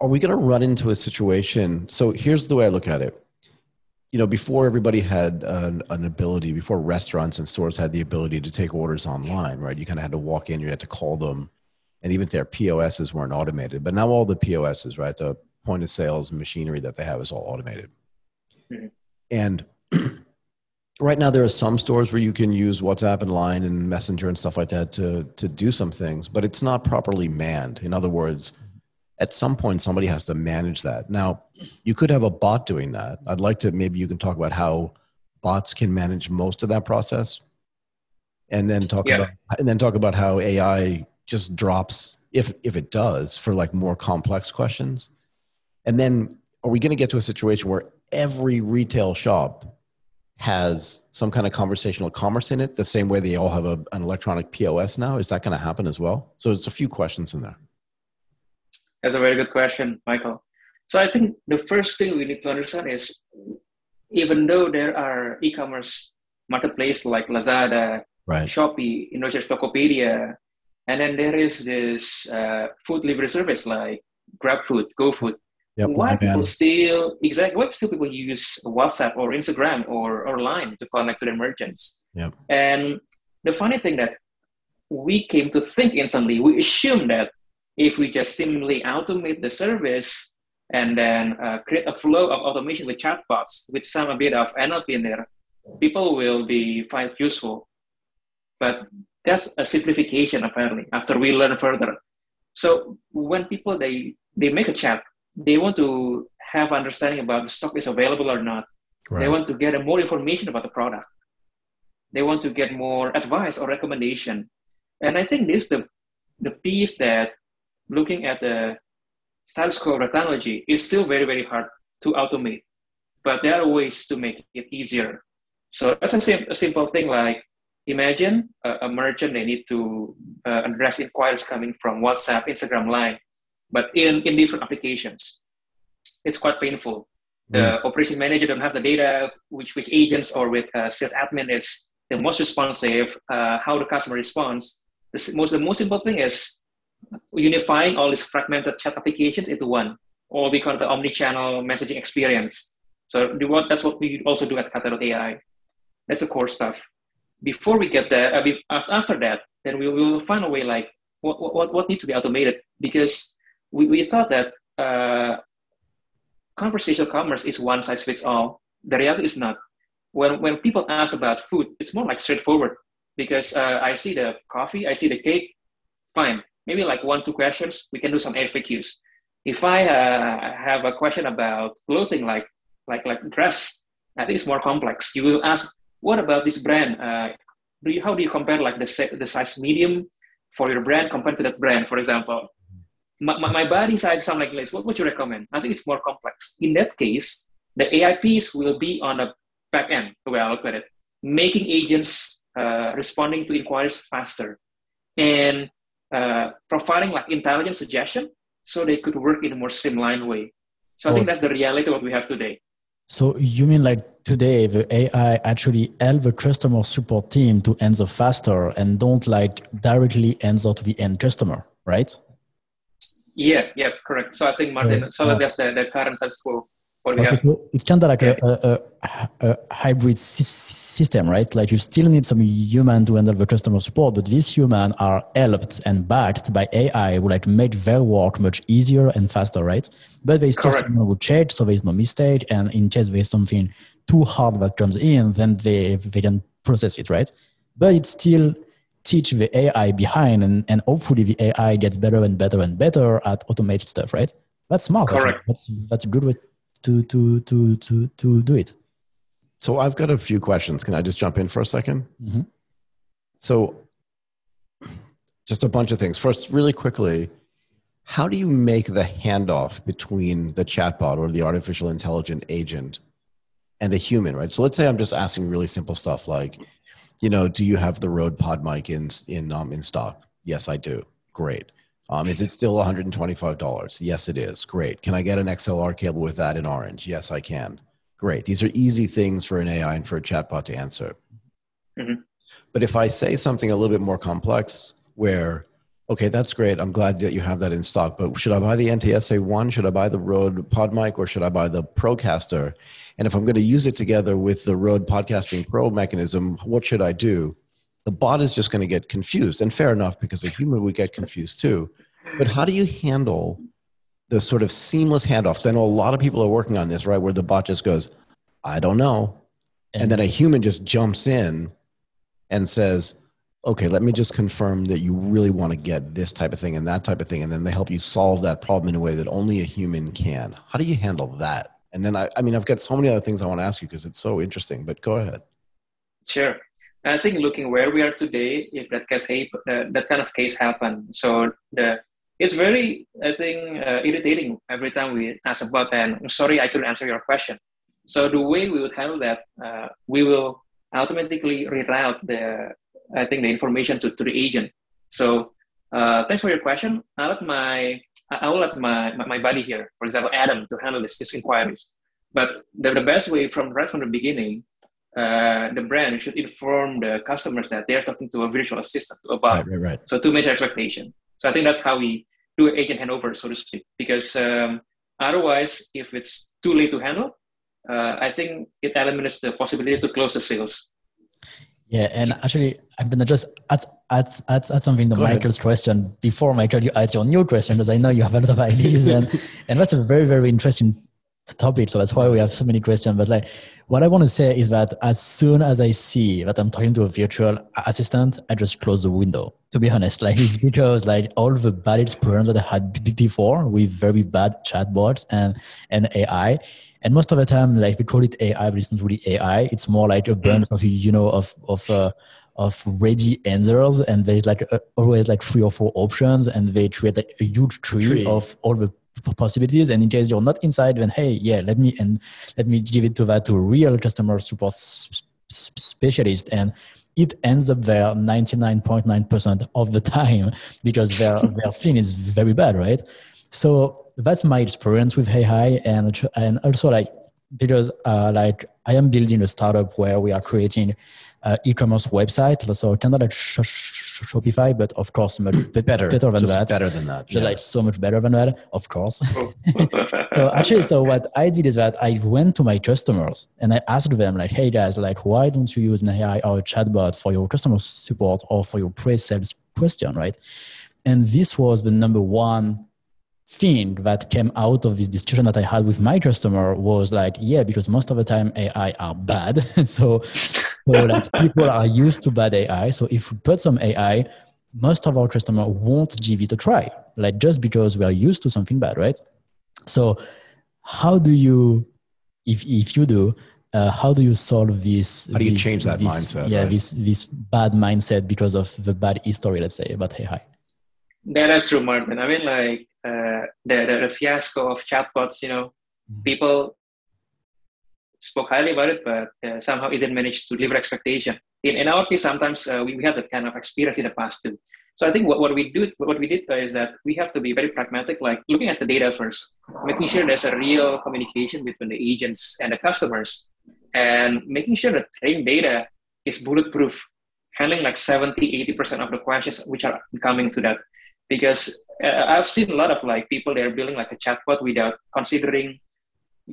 B: Are we going to run into a situation? So here's the way I look at it you know, before everybody had an, an, ability, before restaurants and stores had the ability to take orders online, right? You kind of had to walk in, you had to call them, and even their POSs weren't automated. But now all the POSs, right, the point of sales machinery that they have is all automated. Mm-hmm. And right now, there are some stores where you can use WhatsApp and Line and Messenger and stuff like that to to do some things, but it's not properly manned. In other words, at some point somebody has to manage that now you could have a bot doing that. I'd like to maybe you can talk about how bots can manage most of that process and then talk yeah. about and then talk about how ai just drops if if it does for like more complex questions. And then are we going to get to a situation where every retail shop has some kind of conversational commerce in it the same way they all have a, an electronic pos now? Is that going to happen as well? So it's a few questions in there.
C: That's a very good question, Michael. So I think the first thing we need to understand is even though there are e-commerce marketplace like Lazada,
B: right.
C: Shopee, Indonesia's Tokopedia, and then there is this uh, food delivery service like GrabFood, GoFood. Yep, why people still exactly why still people use WhatsApp or Instagram or, or Line to connect to their merchants?
B: Yep.
C: And the funny thing that we came to think instantly, we assume that if we just simply automate the service and then uh, create a flow of automation with chatbots with some a bit of NLP in there, people will be find useful. But that's a simplification apparently after we learn further. So when people they they make a chat, they want to have understanding about the stock is available or not. Right. They want to get more information about the product. They want to get more advice or recommendation. And I think this the the piece that looking at the status quo technology is still very, very hard to automate. But there are ways to make it easier. So that's a, sim- a simple thing like imagine a, a merchant, they need to uh, address inquiries coming from WhatsApp, Instagram Line, but in, in different applications. It's quite painful. The mm. operation manager don't have the data, which, which agents or with uh, sales admin is the most responsive, uh, how the customer responds. The most, the most simple thing is unifying all these fragmented chat applications into one, or we call it the omni-channel messaging experience. So that's what we also do at Kata.ai. That's the core stuff. Before we get there, uh, after that, then we will find a way like what, what, what needs to be automated because we, we thought that uh, conversational commerce is one size fits all. The reality is not. When, when people ask about food, it's more like straightforward because uh, I see the coffee, I see the cake, fine maybe like one, two questions, we can do some FAQs. If I uh, have a question about clothing, like, like, like dress, I think it's more complex. You will ask, what about this brand? Uh, do you, how do you compare like the, the size medium for your brand compared to that brand, for example? My, my, my body size sound like this. What would you recommend? I think it's more complex. In that case, the AI piece will be on a back end, the way I look at it, making agents uh, responding to inquiries faster. And uh, providing like intelligent suggestion so they could work in a more streamlined way. So I think oh. that's the reality of what we have today.
A: So you mean like today the AI actually help the customer support team to answer faster and don't like directly answer to the end customer, right?
C: Yeah, yeah, correct. So I think Martin, right. so that's the, the current status quo
A: it's kind of like yeah. a, a, a, hybrid system, right? Like you still need some human to handle the customer support, but these humans are helped and backed by AI who like make their work much easier and faster, right? But they still will change, so there's no mistake. And in case there's something too hard that comes in, then they they can process it, right? But it still teach the AI behind, and, and hopefully the AI gets better and better and better at automated stuff, right? That's smart.
C: Correct.
A: That's that's a good way to to to to to do it.
B: So i've got a few questions. Can i just jump in for a 2nd mm-hmm. so just a bunch of things. First really quickly how do you make the handoff between the chatbot or the artificial intelligent agent and a human right? So let's say i'm just asking really simple stuff like you know do you have the rode pod mic in in um, in stock? Yes i do. Great um, is it still $125? Yes, it is. Great. Can I get an XLR cable with that in orange? Yes, I can. Great. These are easy things for an AI and for a chatbot to answer. Mm-hmm. But if I say something a little bit more complex, where, okay, that's great. I'm glad that you have that in stock, but should I buy the NTSA 1? Should I buy the Rode PodMic or should I buy the Procaster? And if I'm going to use it together with the Rode Podcasting Pro mechanism, what should I do? The bot is just going to get confused. And fair enough because a human would get confused too. But how do you handle the sort of seamless handoffs i know a lot of people are working on this right where the bot just goes i don't know. And then a human just jumps in and says okay let me just confirm that you really want to get this type of thing and that type of thing and then they help you solve that problem in a way that only a human can. How do you handle that? And then i, I mean i've got so many other things i want to ask you because it's so interesting but go ahead.
C: Sure I think looking where we are today, if that case uh, that kind of case happened, so the it's very I think uh, irritating every time we ask about and sorry I couldn't answer your question. So the way we would handle that, uh, we will automatically reroute the I think the information to, to the agent. So uh, thanks for your question. I'll let my I will let my, my, my buddy here, for example, Adam, to handle this, this inquiries. But the, the best way from right from the beginning uh, the brand should inform the customers that they're talking to a virtual assistant, to a bot.
B: Right, right, right.
C: So to measure expectation. So I think that's how we do agent handover, so to speak. Because um, otherwise, if it's too late to handle, uh, I think it eliminates the possibility to close the sales.
A: Yeah, and actually, I'm gonna just add add add, add something to Go Michael's ahead. question before Michael you add your new question because I know you have a lot of ideas and and that's a very very interesting topic. So that's why we have so many questions. But like, what I want to say is that as soon as I see that I'm talking to a virtual assistant, I just close the window. To be honest, like it's because like all the bad experience that I had before with very bad chatbots and and AI. And most of the time, like we call it AI, but it's not really AI. It's more like a bunch of you know of of uh, of ready answers, and there's like uh, always like three or four options, and they create like a huge tree, tree. of all the possibilities. And in case you're not inside then hey yeah let me and let me give it to that to a real customer support specialist. And it ends up there 99.9% of the time because their their thing is very bad right? So that's my experience with AI and and also like because uh, like I am building a startup where we are creating uh, e-commerce website so kind of like sh- Shopify, but of course much
B: better,
A: better than that.
B: Better than that.
A: Yeah. Like so much better than that, of course. so actually, so what I did is that I went to my customers and I asked them like, "Hey guys, like, why don't you use an AI or a chatbot for your customer support or for your pre-sales question, right?" And this was the number one thing that came out of this discussion that I had with my customer was like, yeah, because most of the time AI are bad. so, so like people are used to bad AI. So if we put some AI, most of our customer won't give it a try, like just because we are used to something bad, right? So how do you, if, if you do, uh, how do you solve this?
B: How do you
A: this,
B: change that
A: this,
B: mindset?
A: Yeah, right? this this bad mindset because of the bad history, let's say, about AI.
C: That is true, Martin. I mean, like uh, the, the, the fiasco of chatbots. You know, mm-hmm. people spoke highly about it, but uh, somehow it didn't manage to deliver expectation. In, in our case, sometimes uh, we, we had that kind of experience in the past too. So I think what, what we do, what we did is that we have to be very pragmatic, like looking at the data first, making sure there's a real communication between the agents and the customers, and making sure that training data is bulletproof, handling like 70, 80% of the questions which are coming to that because uh, I've seen a lot of like people they're building like a chatbot without considering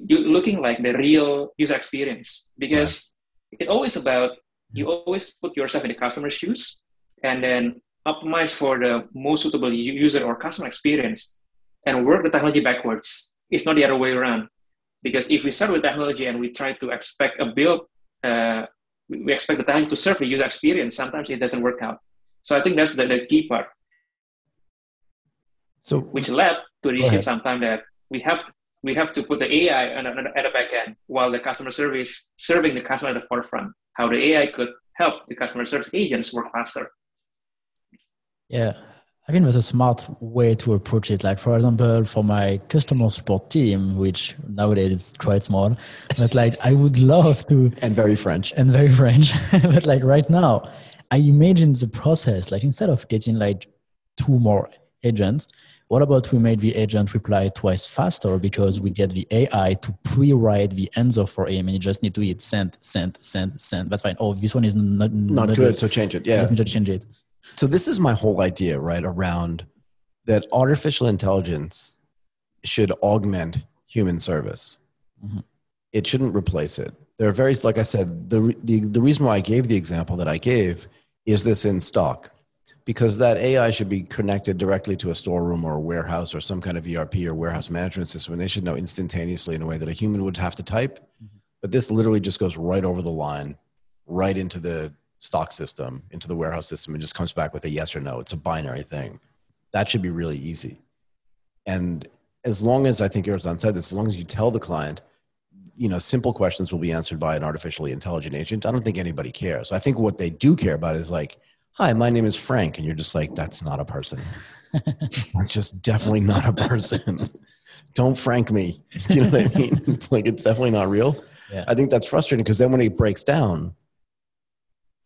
C: looking like the real user experience because right. it's always about you always put yourself in the customer's shoes and then optimize for the most suitable user or customer experience and work the technology backwards. It's not the other way around because if we start with technology and we try to expect a build uh, we expect the technology to serve the user experience sometimes it doesn't work out. So i think that's the, the key part. So which led to the issue sometimes that we have we have to put the AI at the back end while the customer service serving the customer at the forefront. How the AI could help the customer service agents work faster.
A: Yeah, I think that's a smart way to approach it. Like for example, for my customer support team, which nowadays is quite small, but like I would love to
B: and very French
A: and very French. but like right now, I imagine the process like instead of getting like two more agents, what about we made the agent reply twice faster because we get the AI to pre-write the answer for him and you just need to hit send, send, send, send. That's fine. Oh, this one is not,
B: not, not good, good, so change it. Yeah.
A: Let me just change it.
B: So this is my whole idea, right, around that artificial intelligence should augment human service. Mm-hmm. It shouldn't replace it. There are various, like I said, the, the, the reason why I gave the example that I gave is this in stock because that AI should be connected directly to a storeroom or a warehouse or some kind of ERP or warehouse management system, and they should know instantaneously in a way that a human would have to type. Mm-hmm. But this literally just goes right over the line, right into the stock system, into the warehouse system, and just comes back with a yes or no. It's a binary thing. That should be really easy. And as long as I think Irzan said this, as long as you tell the client, you know, simple questions will be answered by an artificially intelligent agent. I don't think anybody cares. I think what they do care about is like, hi, my name is Frank. And you're just like, that's not a person. just definitely not a person. Don't Frank me. Do you know what I mean? It's like, it's definitely not real. Yeah. I think that's frustrating because then when it breaks down,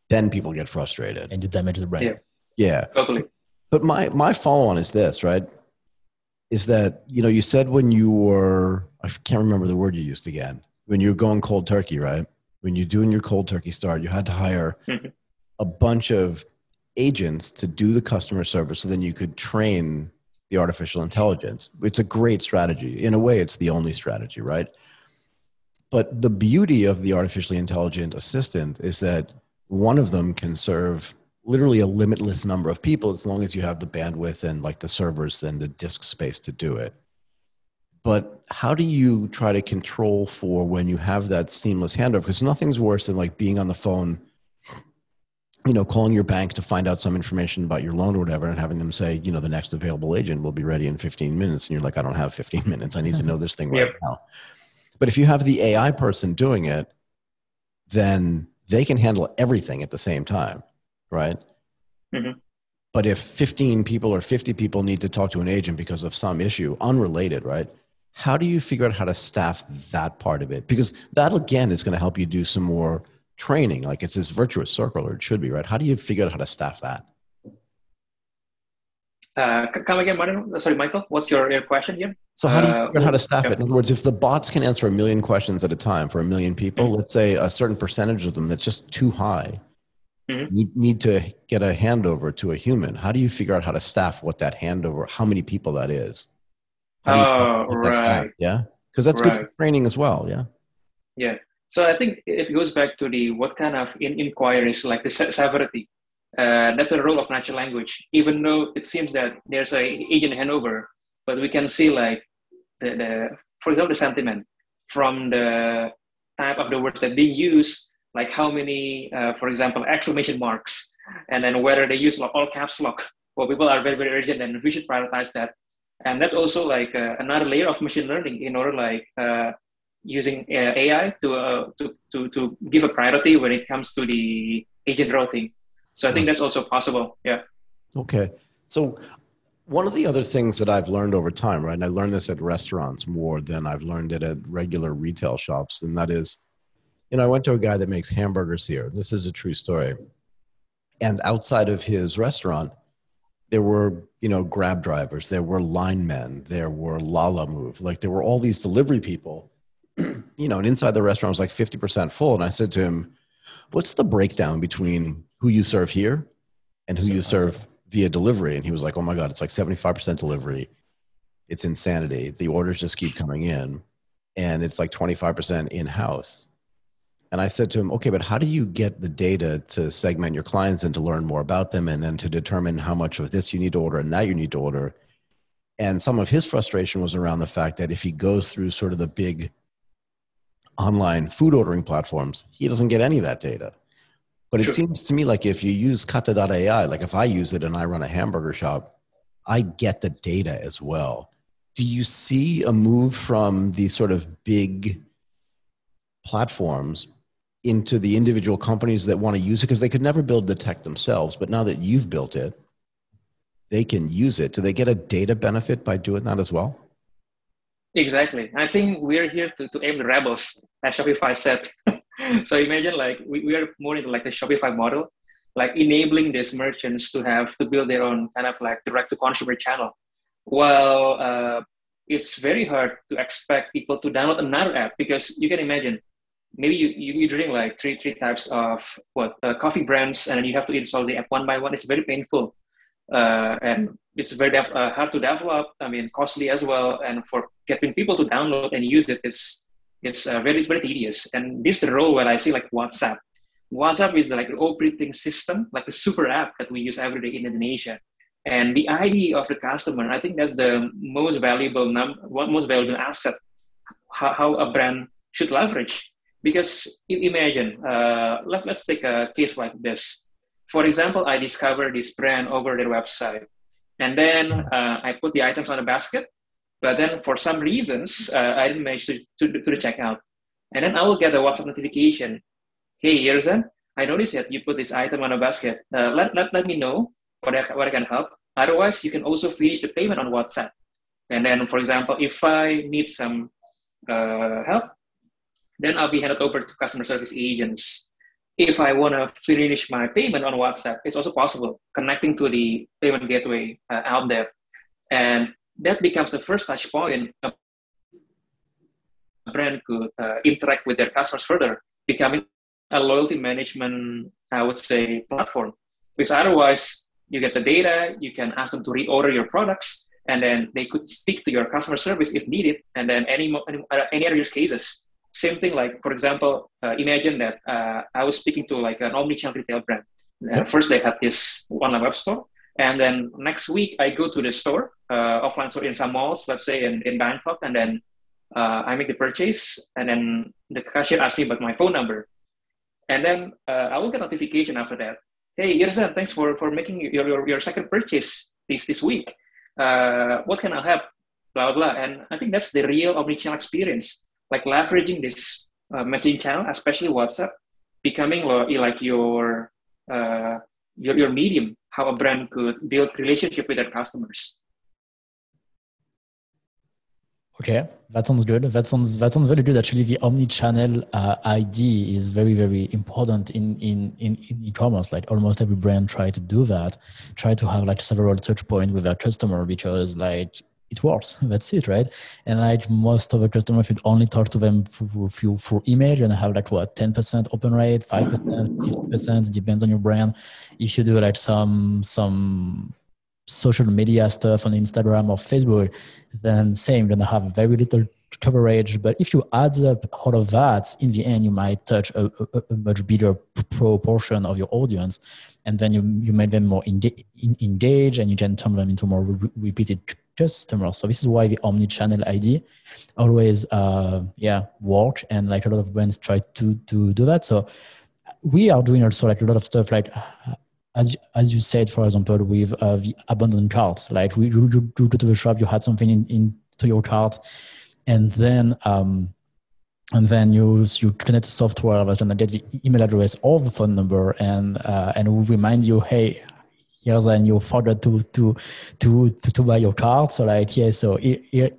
B: then people get frustrated.
A: And you damage the brain.
B: Yeah. Yeah.
C: Totally.
B: But my, my follow on is this, right? Is that, you know, you said when you were, I can't remember the word you used again, when you were going cold turkey, right? When you're doing your cold turkey start, you had to hire mm-hmm. a bunch of agents to do the customer service so then you could train the artificial intelligence. It's a great strategy. In a way, it's the only strategy, right? But the beauty of the artificially intelligent assistant is that one of them can serve literally a limitless number of people as long as you have the bandwidth and like the servers and the disk space to do it. But how do you try to control for when you have that seamless handover? Because nothing's worse than like being on the phone, you know, calling your bank to find out some information about your loan or whatever and having them say, you know, the next available agent will be ready in 15 minutes. And you're like, I don't have 15 minutes. I need to know this thing right yep. now. But if you have the AI person doing it, then they can handle everything at the same time right? Mm-hmm. But if 15 people or 50 people need to talk to an agent because of some issue, unrelated, right? How do you figure out how to staff that part of it? Because that again is going to help you do some more training. Like it's this virtuous circle, or it should be, right? How do you figure out how to staff that?
C: Uh, come again, Martin. Sorry, Michael. What's your, your question here?
B: So how do you figure out how to staff uh, it? In other words, if the bots can answer a million questions at a time for a million people, mm-hmm. let's say a certain percentage of them that's just too high, mm-hmm. need, need to get a handover to a human how do you figure out how to staff what that handover how many people that is
C: oh right
B: yeah because that's right. good for training as well yeah
C: yeah so i think it goes back to the what kind of in- inquiries like the severity uh, that's the role of natural language even though it seems that there's a agent handover but we can see like the, the for example the sentiment from the type of the words that being used like how many, uh, for example, exclamation marks, and then whether they use all caps lock. Well, people are very, very urgent, and we should prioritize that. And that's also like uh, another layer of machine learning in order like uh, using uh, AI to, uh, to, to, to give a priority when it comes to the agent routing. So I think that's also possible. Yeah.
B: Okay. So one of the other things that I've learned over time, right, and I learned this at restaurants more than I've learned it at regular retail shops, and that is you know, I went to a guy that makes hamburgers here. This is a true story. And outside of his restaurant, there were, you know, grab drivers, there were LINE MAN, there were Lalamove, like there were all these delivery people, you know, and inside the restaurant was like 50% full. And I said to him, What's the breakdown between who you serve here and who you serve via delivery? And he was like, Oh my God, it's like 75% delivery. It's insanity. The orders just keep coming in. And it's like 25% in house. And I said to him, okay, but how do you get the data to segment your clients and to learn more about them and then to determine how much of this you need to order and that you need to order? And some of his frustration was around the fact that if he goes through sort of the big online food ordering platforms, he doesn't get any of that data. But it sure. seems to me like if you use kata.ai, like if I use it and I run a hamburger shop, I get the data as well. Do you see a move from these sort of big platforms into the individual companies that want to use it because they could never build the tech themselves. But now that you've built it, they can use it. Do they get a data benefit by doing that as well?
C: Exactly. I think we're here to, to aim the rebels, as Shopify said. so imagine like we, we are more into like the Shopify model, like enabling these merchants to have to build their own kind of like direct to consumer channel. Well, uh, it's very hard to expect people to download another app because you can imagine maybe you, you, you drink like three three types of what uh, coffee brands and then you have to install the app one by one it's very painful uh, and it's very def- uh, hard to develop i mean costly as well and for getting people to download and use it is it's uh, very very tedious. And this is the role where i see like whatsapp. Whatsapp is like an operating system like a super app that we use every day in indonesia. And the id of the customer i think that's the most valuable num most valuable asset how, how a brand should leverage. Because imagine, uh, let, let's take a case like this. For example, I discover this brand over their website, and then uh, I put the items on a basket, but then for some reasons, uh, I didn't manage to, to, to the checkout. And then I will get a WhatsApp notification. Hey, Irzan, I noticed that you put this item on a basket. Uh, let, let, let me know what I, what I can help. Otherwise, you can also finish the payment on WhatsApp. And then, for example, if I need some uh, help, then I'll be handed over to customer service agents. If I want to finish my payment on WhatsApp, it's also possible connecting to the payment gateway uh, out there. And that becomes the first touch point a brand could uh, interact with their customers further, becoming a loyalty management, I would say, platform. Because otherwise, you get the data, you can ask them to reorder your products, and then they could speak to your customer service if needed, and then any, any, uh, any other use cases same thing like for example uh, imagine that uh, i was speaking to like an omnichannel retail brand Uh, first, they had this online web store, and then next week I go to the store, uh, offline store in some malls, let's say in, in Bangkok, and then uh, I make the purchase, and then the cashier asks me about my phone number, and then uh, I will get notification after that. Hey, Irzan, thanks for, for making your, your, your second purchase this this week. Uh, what can I help? Blah, blah blah. And I think that's the real omnichannel experience, like leveraging this uh, messaging channel, especially WhatsApp, becoming like your uh, your your medium, how a brand could build relationship with their customers.
A: Okay, that sounds good. That sounds that sounds very good. Actually, the omni-channel uh, ID is very very important in, in in e-commerce. Like almost every brand try to do that, try to have like several touch point with their customer because like it works. That's it, right? And like most of the customers, you only talk to them through, through, for email, and have like what ten percent open rate, five percent, fifty percent, depends on your brand. If you do like some some social media stuff on Instagram or Facebook, then same, you're gonna have very little coverage. But if you add up all of that, in the end, you might touch a, a, a much bigger proportion of your audience, and then you you make them more engaged, and you can turn them into more re- repeated So this is why the omni-channel ID always, uh, yeah, work, and like a lot of brands try to to do that. So we are doing also like a lot of stuff like as as you said, for example, with uh, the abandoned carts, like we, you, you, go to the shop, you had something in, into your cart, and then um, and then you you connect the software that's gonna get the email address or the phone number, and uh, and remind you, hey, here's and you forgot to to to to, to buy your card So like yeah, so here, here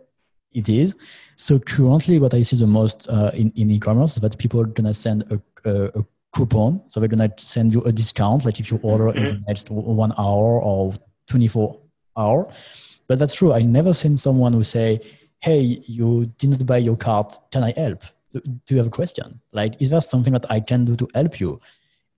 A: it is. So currently, what I see the most uh, in in e-commerce is that people are gonna send a, a, a coupon. So they're gonna send you a discount, like if you order mm-hmm. in the mm-hmm. next one hour or 24 hour. But that's true. I never seen someone who say, "Hey, you didn't buy your card Can I help? Do you have a question? Like, is there something that I can do to help you?"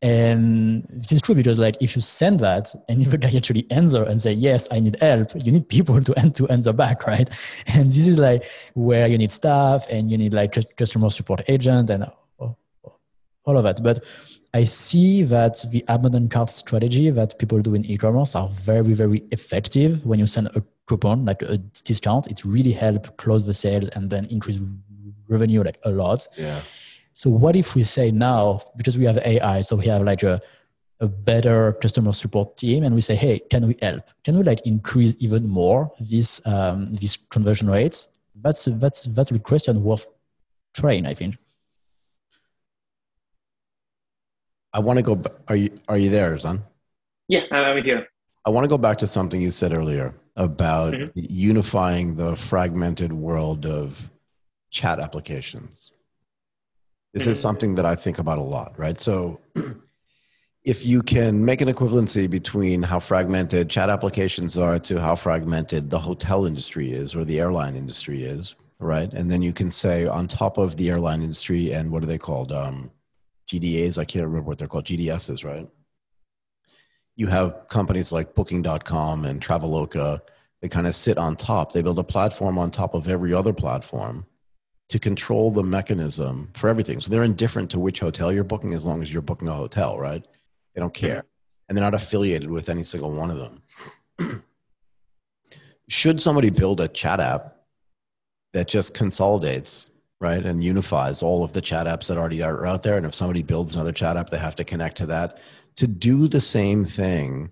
A: And this is true because, like, if you send that and if a guy actually answer and say, "Yes, I need help," you need people to to answer back, right? And this is like where you need staff and you need like customer support agent and all of that. But I see that the abandoned cart strategy that people do in e-commerce are very, very effective. When you send a coupon, like a discount, it really helps close the sales and then increase revenue like a lot.
B: Yeah.
A: So what if we say now, because we have AI, so we have like a, a better customer support team and we say, hey, can we help? Can we like increase even more these um, these conversion rates? That's that's that's a question worth trying, I think.
B: I want to go. Are you are you there, Zan?
C: Yeah, I'm here.
B: I want to go back to something you said earlier about mm-hmm. unifying the fragmented world of chat applications. This mm-hmm. is something that I think about a lot, right? So, if you can make an equivalency between how fragmented chat applications are to how fragmented the hotel industry is or the airline industry is, right? And then you can say on top of the airline industry and what are they called? Um, GDAs, I can't remember what they're called, GDSs, right? You have companies like Booking.com and Traveloka They kind of sit on top. They build a platform on top of every other platform to control the mechanism for everything. So they're indifferent to which hotel you're booking as long as you're booking a hotel, right? They don't mm-hmm. care. And they're not affiliated with any single one of them. Should somebody build a chat app that just consolidates right? And unifies all of the chat apps that already are out there. And if somebody builds another chat app, they have to connect to that to do the same thing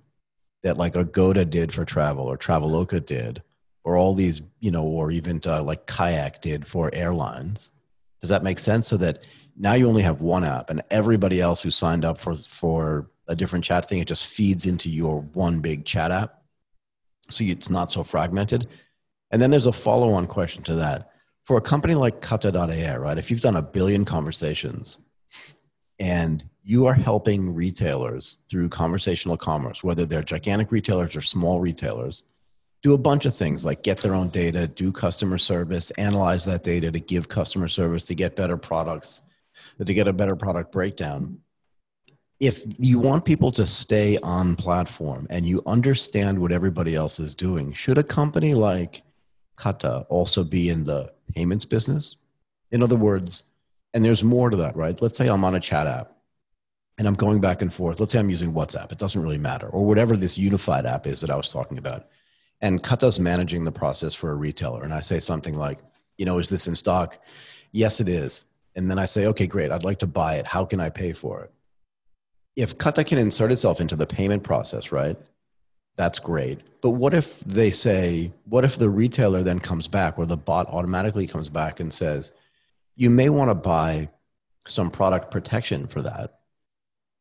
B: that like Agoda did for travel or Traveloka did, or all these, you know, or even uh, like Kayak did for airlines. Does that make sense? So that now you only have one app, and everybody else who signed up for for a different chat thing, it just feeds into your one big chat app. So it's not so fragmented. And then there's a follow on question to that for a company like Kata.ai, right? If you've done a billion conversations and you are helping retailers through conversational commerce, whether they're gigantic retailers or small retailers, do a bunch of things like get their own data, do customer service, analyze that data to give customer service to get better products, to get a better product breakdown. If you want people to stay on platform and you understand what everybody else is doing, should a company like Kata also be in the payments business? In other words, and there's more to that, right? Let's say I'm on a chat app and I'm going back and forth. Let's say I'm using WhatsApp. It doesn't really matter, or whatever this unified app is that I was talking about. And Kata's managing the process for a retailer. And I say something like, you know, is this in stock? Yes, it is. And then I say, okay, great. I'd like to buy it. How can I pay for it? If Kata can insert itself into the payment process, right? That's great. But what if they say, what if the retailer then comes back or the bot automatically comes back and says, you may want to buy some product protection for that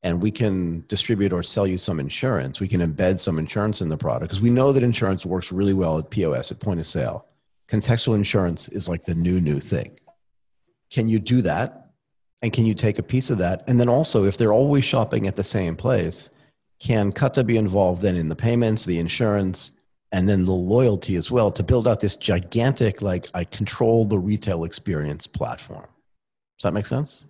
B: and we can distribute or sell you some insurance. We can embed some insurance in the product because we know that insurance works really well at POS, at point of sale. Contextual insurance is like the new, new thing. Can you do that? And can you take a piece of that? And then also, if they're always shopping at the same place, can Kata be involved then in the payments, the insurance, and then the loyalty as well to build out this gigantic, like, I control the retail experience platform? Does that make sense?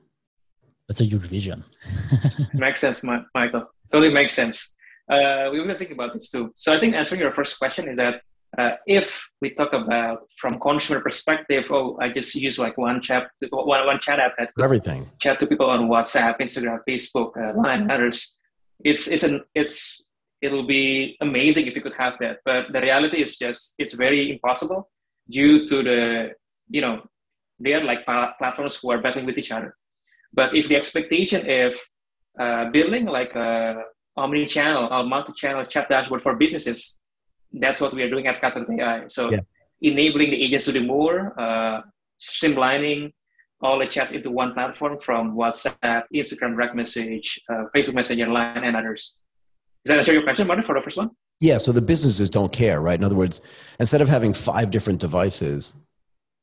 A: That's a huge vision.
C: makes sense, Michael. Totally makes sense. Uh, we were thinking about this too. So I think answering your first question is that uh, if we talk about from consumer perspective, oh, I just use like one chat, one, one chat app that
B: everything
C: chat to people on WhatsApp, Instagram, Facebook, uh, Line, others. It's it's an it's it'll be amazing if you could have that, but the reality is just it's very impossible due to the you know they are like platforms who are battling with each other. But if the expectation if uh, building like a omni-channel or multi-channel chat dashboard for businesses, that's what we are doing at Kata AI. So yeah. enabling the agents to do more, uh, streamlining all the chats into one platform from WhatsApp, Instagram direct message, uh, Facebook Messenger, Line, and others. Does that answer your question, Martin, for the first one?
B: Yeah, so the businesses don't care, right? In other words, instead of having five different devices,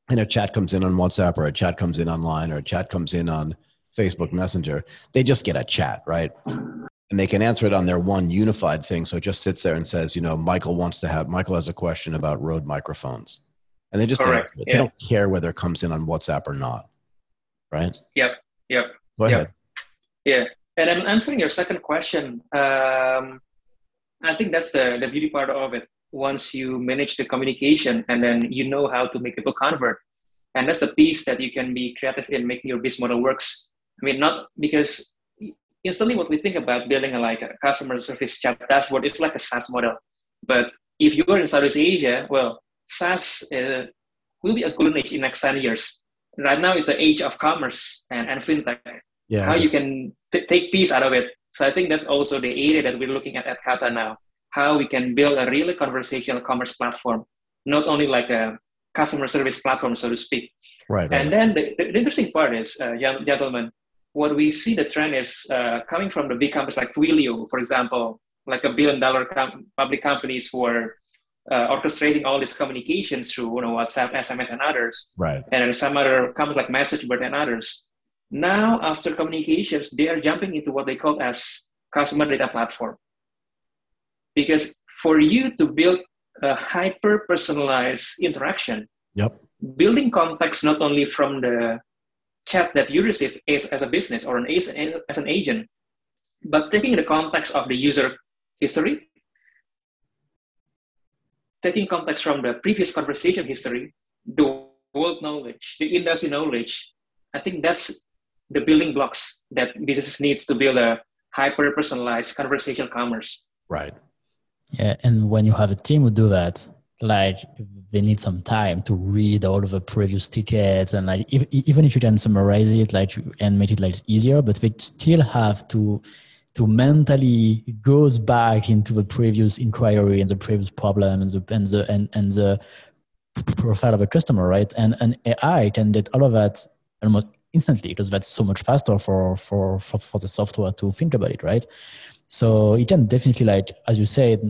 B: and a chat comes in on WhatsApp or a chat comes in online or a chat comes in on Facebook Messenger, they just get a chat, right? And they can answer it on their one unified thing. So it just sits there and says, you know, Michael wants to have, Michael has a question about Rode microphones. And they just, yeah. they don't care whether it comes in on WhatsApp or not, right?
C: Yep, yep.
B: Go
C: yep.
B: ahead.
C: Yeah. And I'm answering your second question. Um, I think that's the, the beauty part of it. Once you manage the communication and then you know how to make people convert, and that's the piece that you can be creative in making your business model works I mean, not because instantly what we think about building a, like a customer service chat dashboard is like a SaaS model. But if you are in Southeast Asia, well, SaaS uh, will be a golden age in next 10 years. Right now is the age of commerce and, and fintech. Yeah. How you can t- take piece out of it. So I think that's also the area that we're looking at at Kata now. How we can build a really conversational commerce platform, not only like a customer service platform, so to speak.
B: Right.
C: And then the, the, interesting part is, uh, gentlemen, what we see the trend is uh, coming from the big companies like Twilio, for example, like a billion dollar com- public companies who are uh, orchestrating all these communications through you know, WhatsApp, SMS, and others.
B: Right.
C: And some other companies like MessageBird and others. Now, after communications, they are jumping into what they call as customer data platform. Because for you to build a hyper personalized interaction,
B: yep.
C: building context not only from the chat that you receive is as a business or an as, as an agent, but taking the context of the user history, taking context from the previous conversation history, the world knowledge, the industry knowledge, I think that's the building blocks that business needs to build a hyper personalized conversational commerce.
B: Right.
A: Yeah, and when you have a team who do that, like they need some time to read all of the previous tickets and like if, even if you can summarize it like and make it like easier but they still have to to mentally goes back into the previous inquiry and the previous problem and the and the and, and the profile of a customer right? And and ai can get all of that almost instantly because that's so much faster for for for, for the software to think about it right? So it can definitely like as you said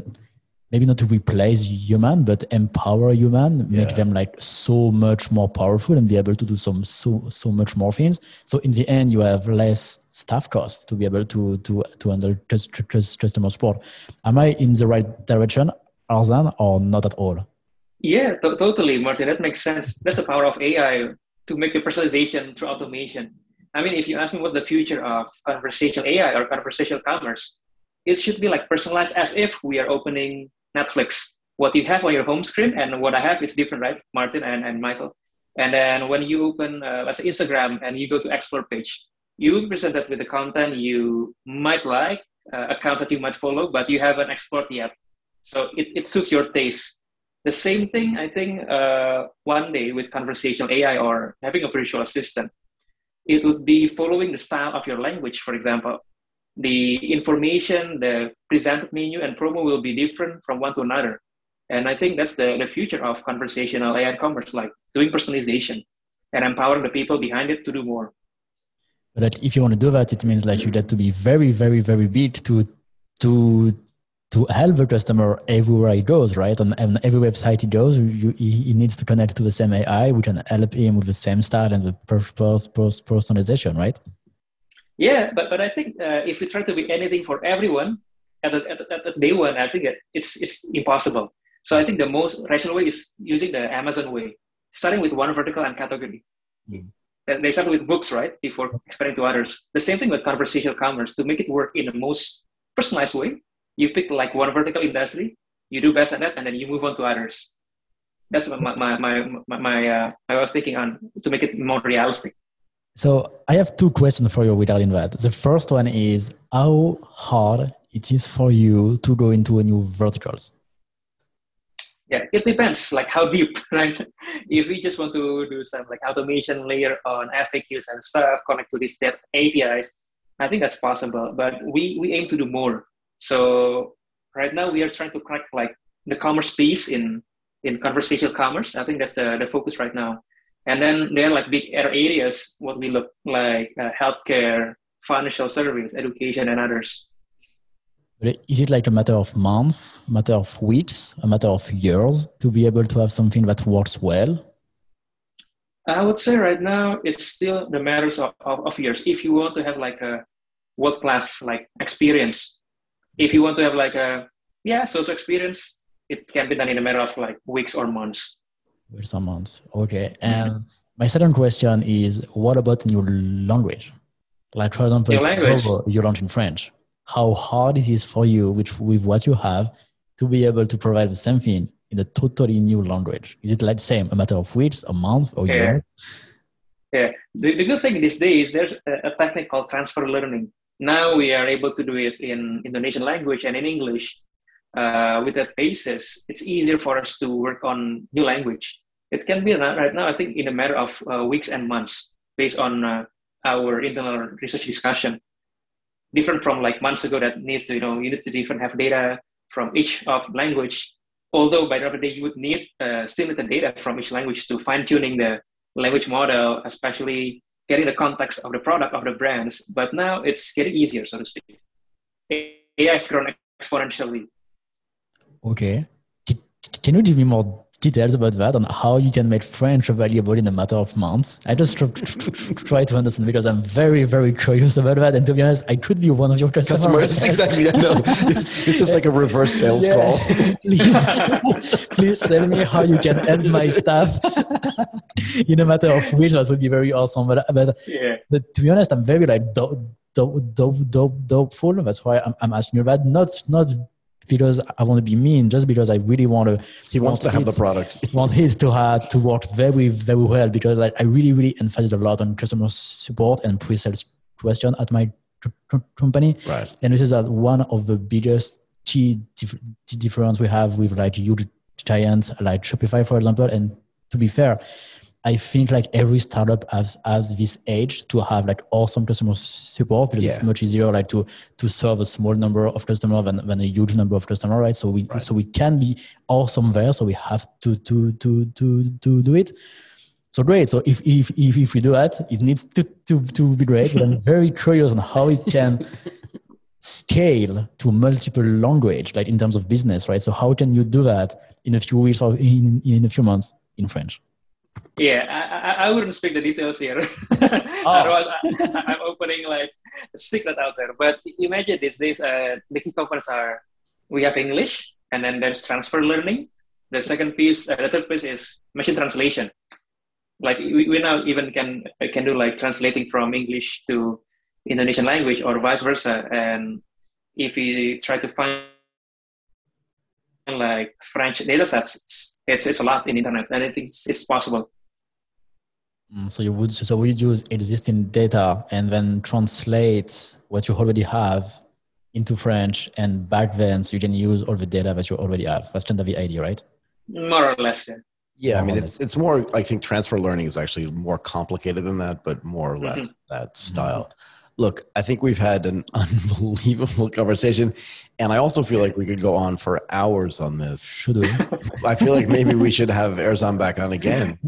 A: maybe not to replace human but empower human make them like so much more powerful and be able to do some so so much more things. So in the end you have less staff cost to be able to to to handle just just customer support am i in the right direction Irzan or not at all?
C: Yeah t- totally martin. That makes sense. That's the power of ai to make the personalization through automation. I mean if you ask me what's the future of conversational ai or conversational commerce it should be like personalized as if we are opening Netflix. What you have on your home screen and what I have is different, right, Martin and, and Michael? And then when you open, uh, let's say Instagram, and you go to explore page, you presented with the content you might like, uh, account that you might follow, but you haven't explored yet. So it, it suits your taste. The same thing, I think, uh, one day with conversational AI or having a virtual assistant, it would be following the style of your language, for example. The information, the presented menu, and promo will be different from one to another. And I think that's the, the future of conversational AI commerce, like doing personalization and empowering the people behind it to do more.
A: But if you want to do that, it means like you have to be very, very, very big to to to help the customer everywhere he goes, right? On, on every website he goes, you, he, needs to connect to the same AI, which can help him with the same style and the personalization, right?
C: Yeah, but but I think uh, if we try to be anything for everyone at the, at, the, at the day one, I think it's it's impossible. So I think the most rational way is using the Amazon way, starting with one vertical and category. Mm. They start with books, right, before expanding to others. The same thing with conversational commerce. To make it work in the most personalized way, you pick like one vertical industry, you do best at that, and then you move on to others. That's my my my my, my uh, of thinking on to make it more realistic.
A: So I have two questions for you regarding that. The first one is how hard it is for you to go into a new verticals?
C: Yeah it depends like how deep right? If we just want to do some like automation layer on faqs and stuff connect to these apis i think that's possible but we we aim to do more. So right now we are trying to crack like the commerce piece in in conversational commerce. I think that's the, the focus right now and then there are like big areas what we look like uh, healthcare financial service education and others
A: is it like a matter of months, matter of weeks, a matter of years to be able to have something that works well?
C: I would say right now it's still the matters of, of, of years. If you want to have like a world class like experience, if you want to have like a yeah social experience, it can be done in a matter of like weeks or months.
A: Or months. Okay. And my second question is, what about new language? Like for example, you're in French how hard it is for you with, with what you have to be able to provide the same thing in a totally new language? Is it like the same, a matter of weeks, a month, or
C: yeah.
A: years?
C: Yeah. The, the good thing these days, there's a, a technique called transfer learning. Now we are able to do it in Indonesian language and in English. Uh, with that basis, it's easier for us to work on new language. It can be right now, I think, in a matter of uh, weeks and months based on uh, our internal research discussion different from like months ago that needs to, you know, you need to different have data from each of language. Although by the end of the day, you would need uh, similar data from each language to fine tuning the language model, especially getting the context of the product of the brands. But now it's getting easier, so to speak. AI has grown exponentially.
A: Okay. Can you give me more details about that and how you can make French available in a matter of months. I just try to understand because I'm very, very curious about that. And to be honest, I could be one of your customers. customers
B: exactly. I know. It's, it's, just like a reverse sales yeah. call.
A: please, please tell me how you can help my staff in a matter of weeks. That would be very awesome. But, but, yeah. but to be honest, I'm very like dope, dope, dope, dope, dopeful. That's why I'm, I'm asking you that. Not, not because I want to be mean, just because I really want to.
B: He wants to have the product.
A: want his to have to work very very well because like I really really emphasize a lot on customer support and pre-sales question at my company.
B: Right.
A: And this is uh, one of the biggest key dif- difference we have with like huge giants like Shopify, for example. And to be fair, I think like every startup has has this edge to have like awesome customer support because yeah. it's much easier like to to serve a small number of customers than, than a huge number of customers, right? So we right. so we can be awesome there. So we have to to to to to do it. So great. So if if if, if we do that, it needs to to, to be great. But I'm very curious on how it can scale to multiple language, like in terms of business, right? So how can you do that in a few weeks or in in a few months in French?
C: Yeah, I, I wouldn't speak the details here. oh. Otherwise, I, am opening like a secret out there. But imagine these days, uh, the key components are we have English, and then there's transfer learning. The second piece, uh, the third piece is machine translation. Like we, we now even can can do like translating from English to Indonesian language or vice versa. And if we try to find like French data sets, it's, it's a lot in internet and I it's, it's possible.
A: Mm, so you would so we use existing data and then translate what you already have into French, and back then so you can use all the data that you already have. That's kind of the idea, right?
C: More or less, yeah.
B: Yeah, I mean, it's it's more. I think transfer learning is actually more complicated than that, but more or less mm-hmm. that style. Mm-hmm. Look, I think we've had an unbelievable conversation, and I also feel like we could go on for hours on this.
A: Should we?
B: I feel like maybe we should have Irzan back on again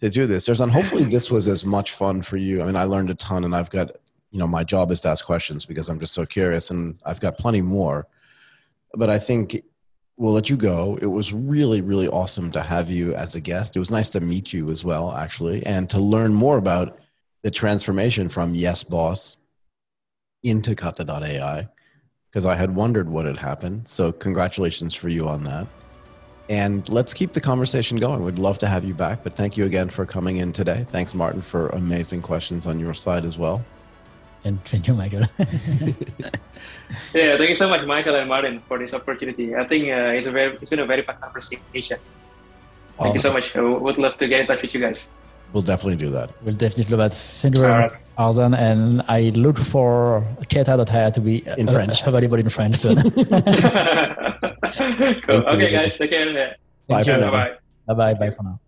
B: to do this. Irzan, hopefully this was as much fun for you. I mean, I learned a ton, and I've got you know my job is to ask questions because I'm just so curious, and I've got plenty more. But I think we'll let you go. It was really, really awesome to have you as a guest. It was nice to meet you as well, actually, and to learn more about the transformation from YesBoss into Kata.ai, because I had wondered what had happened. So, congratulations for you on that. And let's keep the conversation going. We'd love to have you back, but thank you again for coming in today. Thanks, Martin, for amazing questions on your side as well.
A: And thank you, Michael.
C: yeah, thank you so much, Michael and Martin, for this opportunity. I think uh, it's a very, it's been a very fun conversation. Awesome. Thank you so much. I would love to get in touch with you guys.
B: We'll definitely do that.
A: We'll definitely do that. Thank you, right. Irzan, and I look for Kata.ai to be
B: in uh, French.
A: available in French soon.
C: cool. Okay, guys, take care.
B: Bye.
C: Bye.
A: Bye. Bye. Bye for now.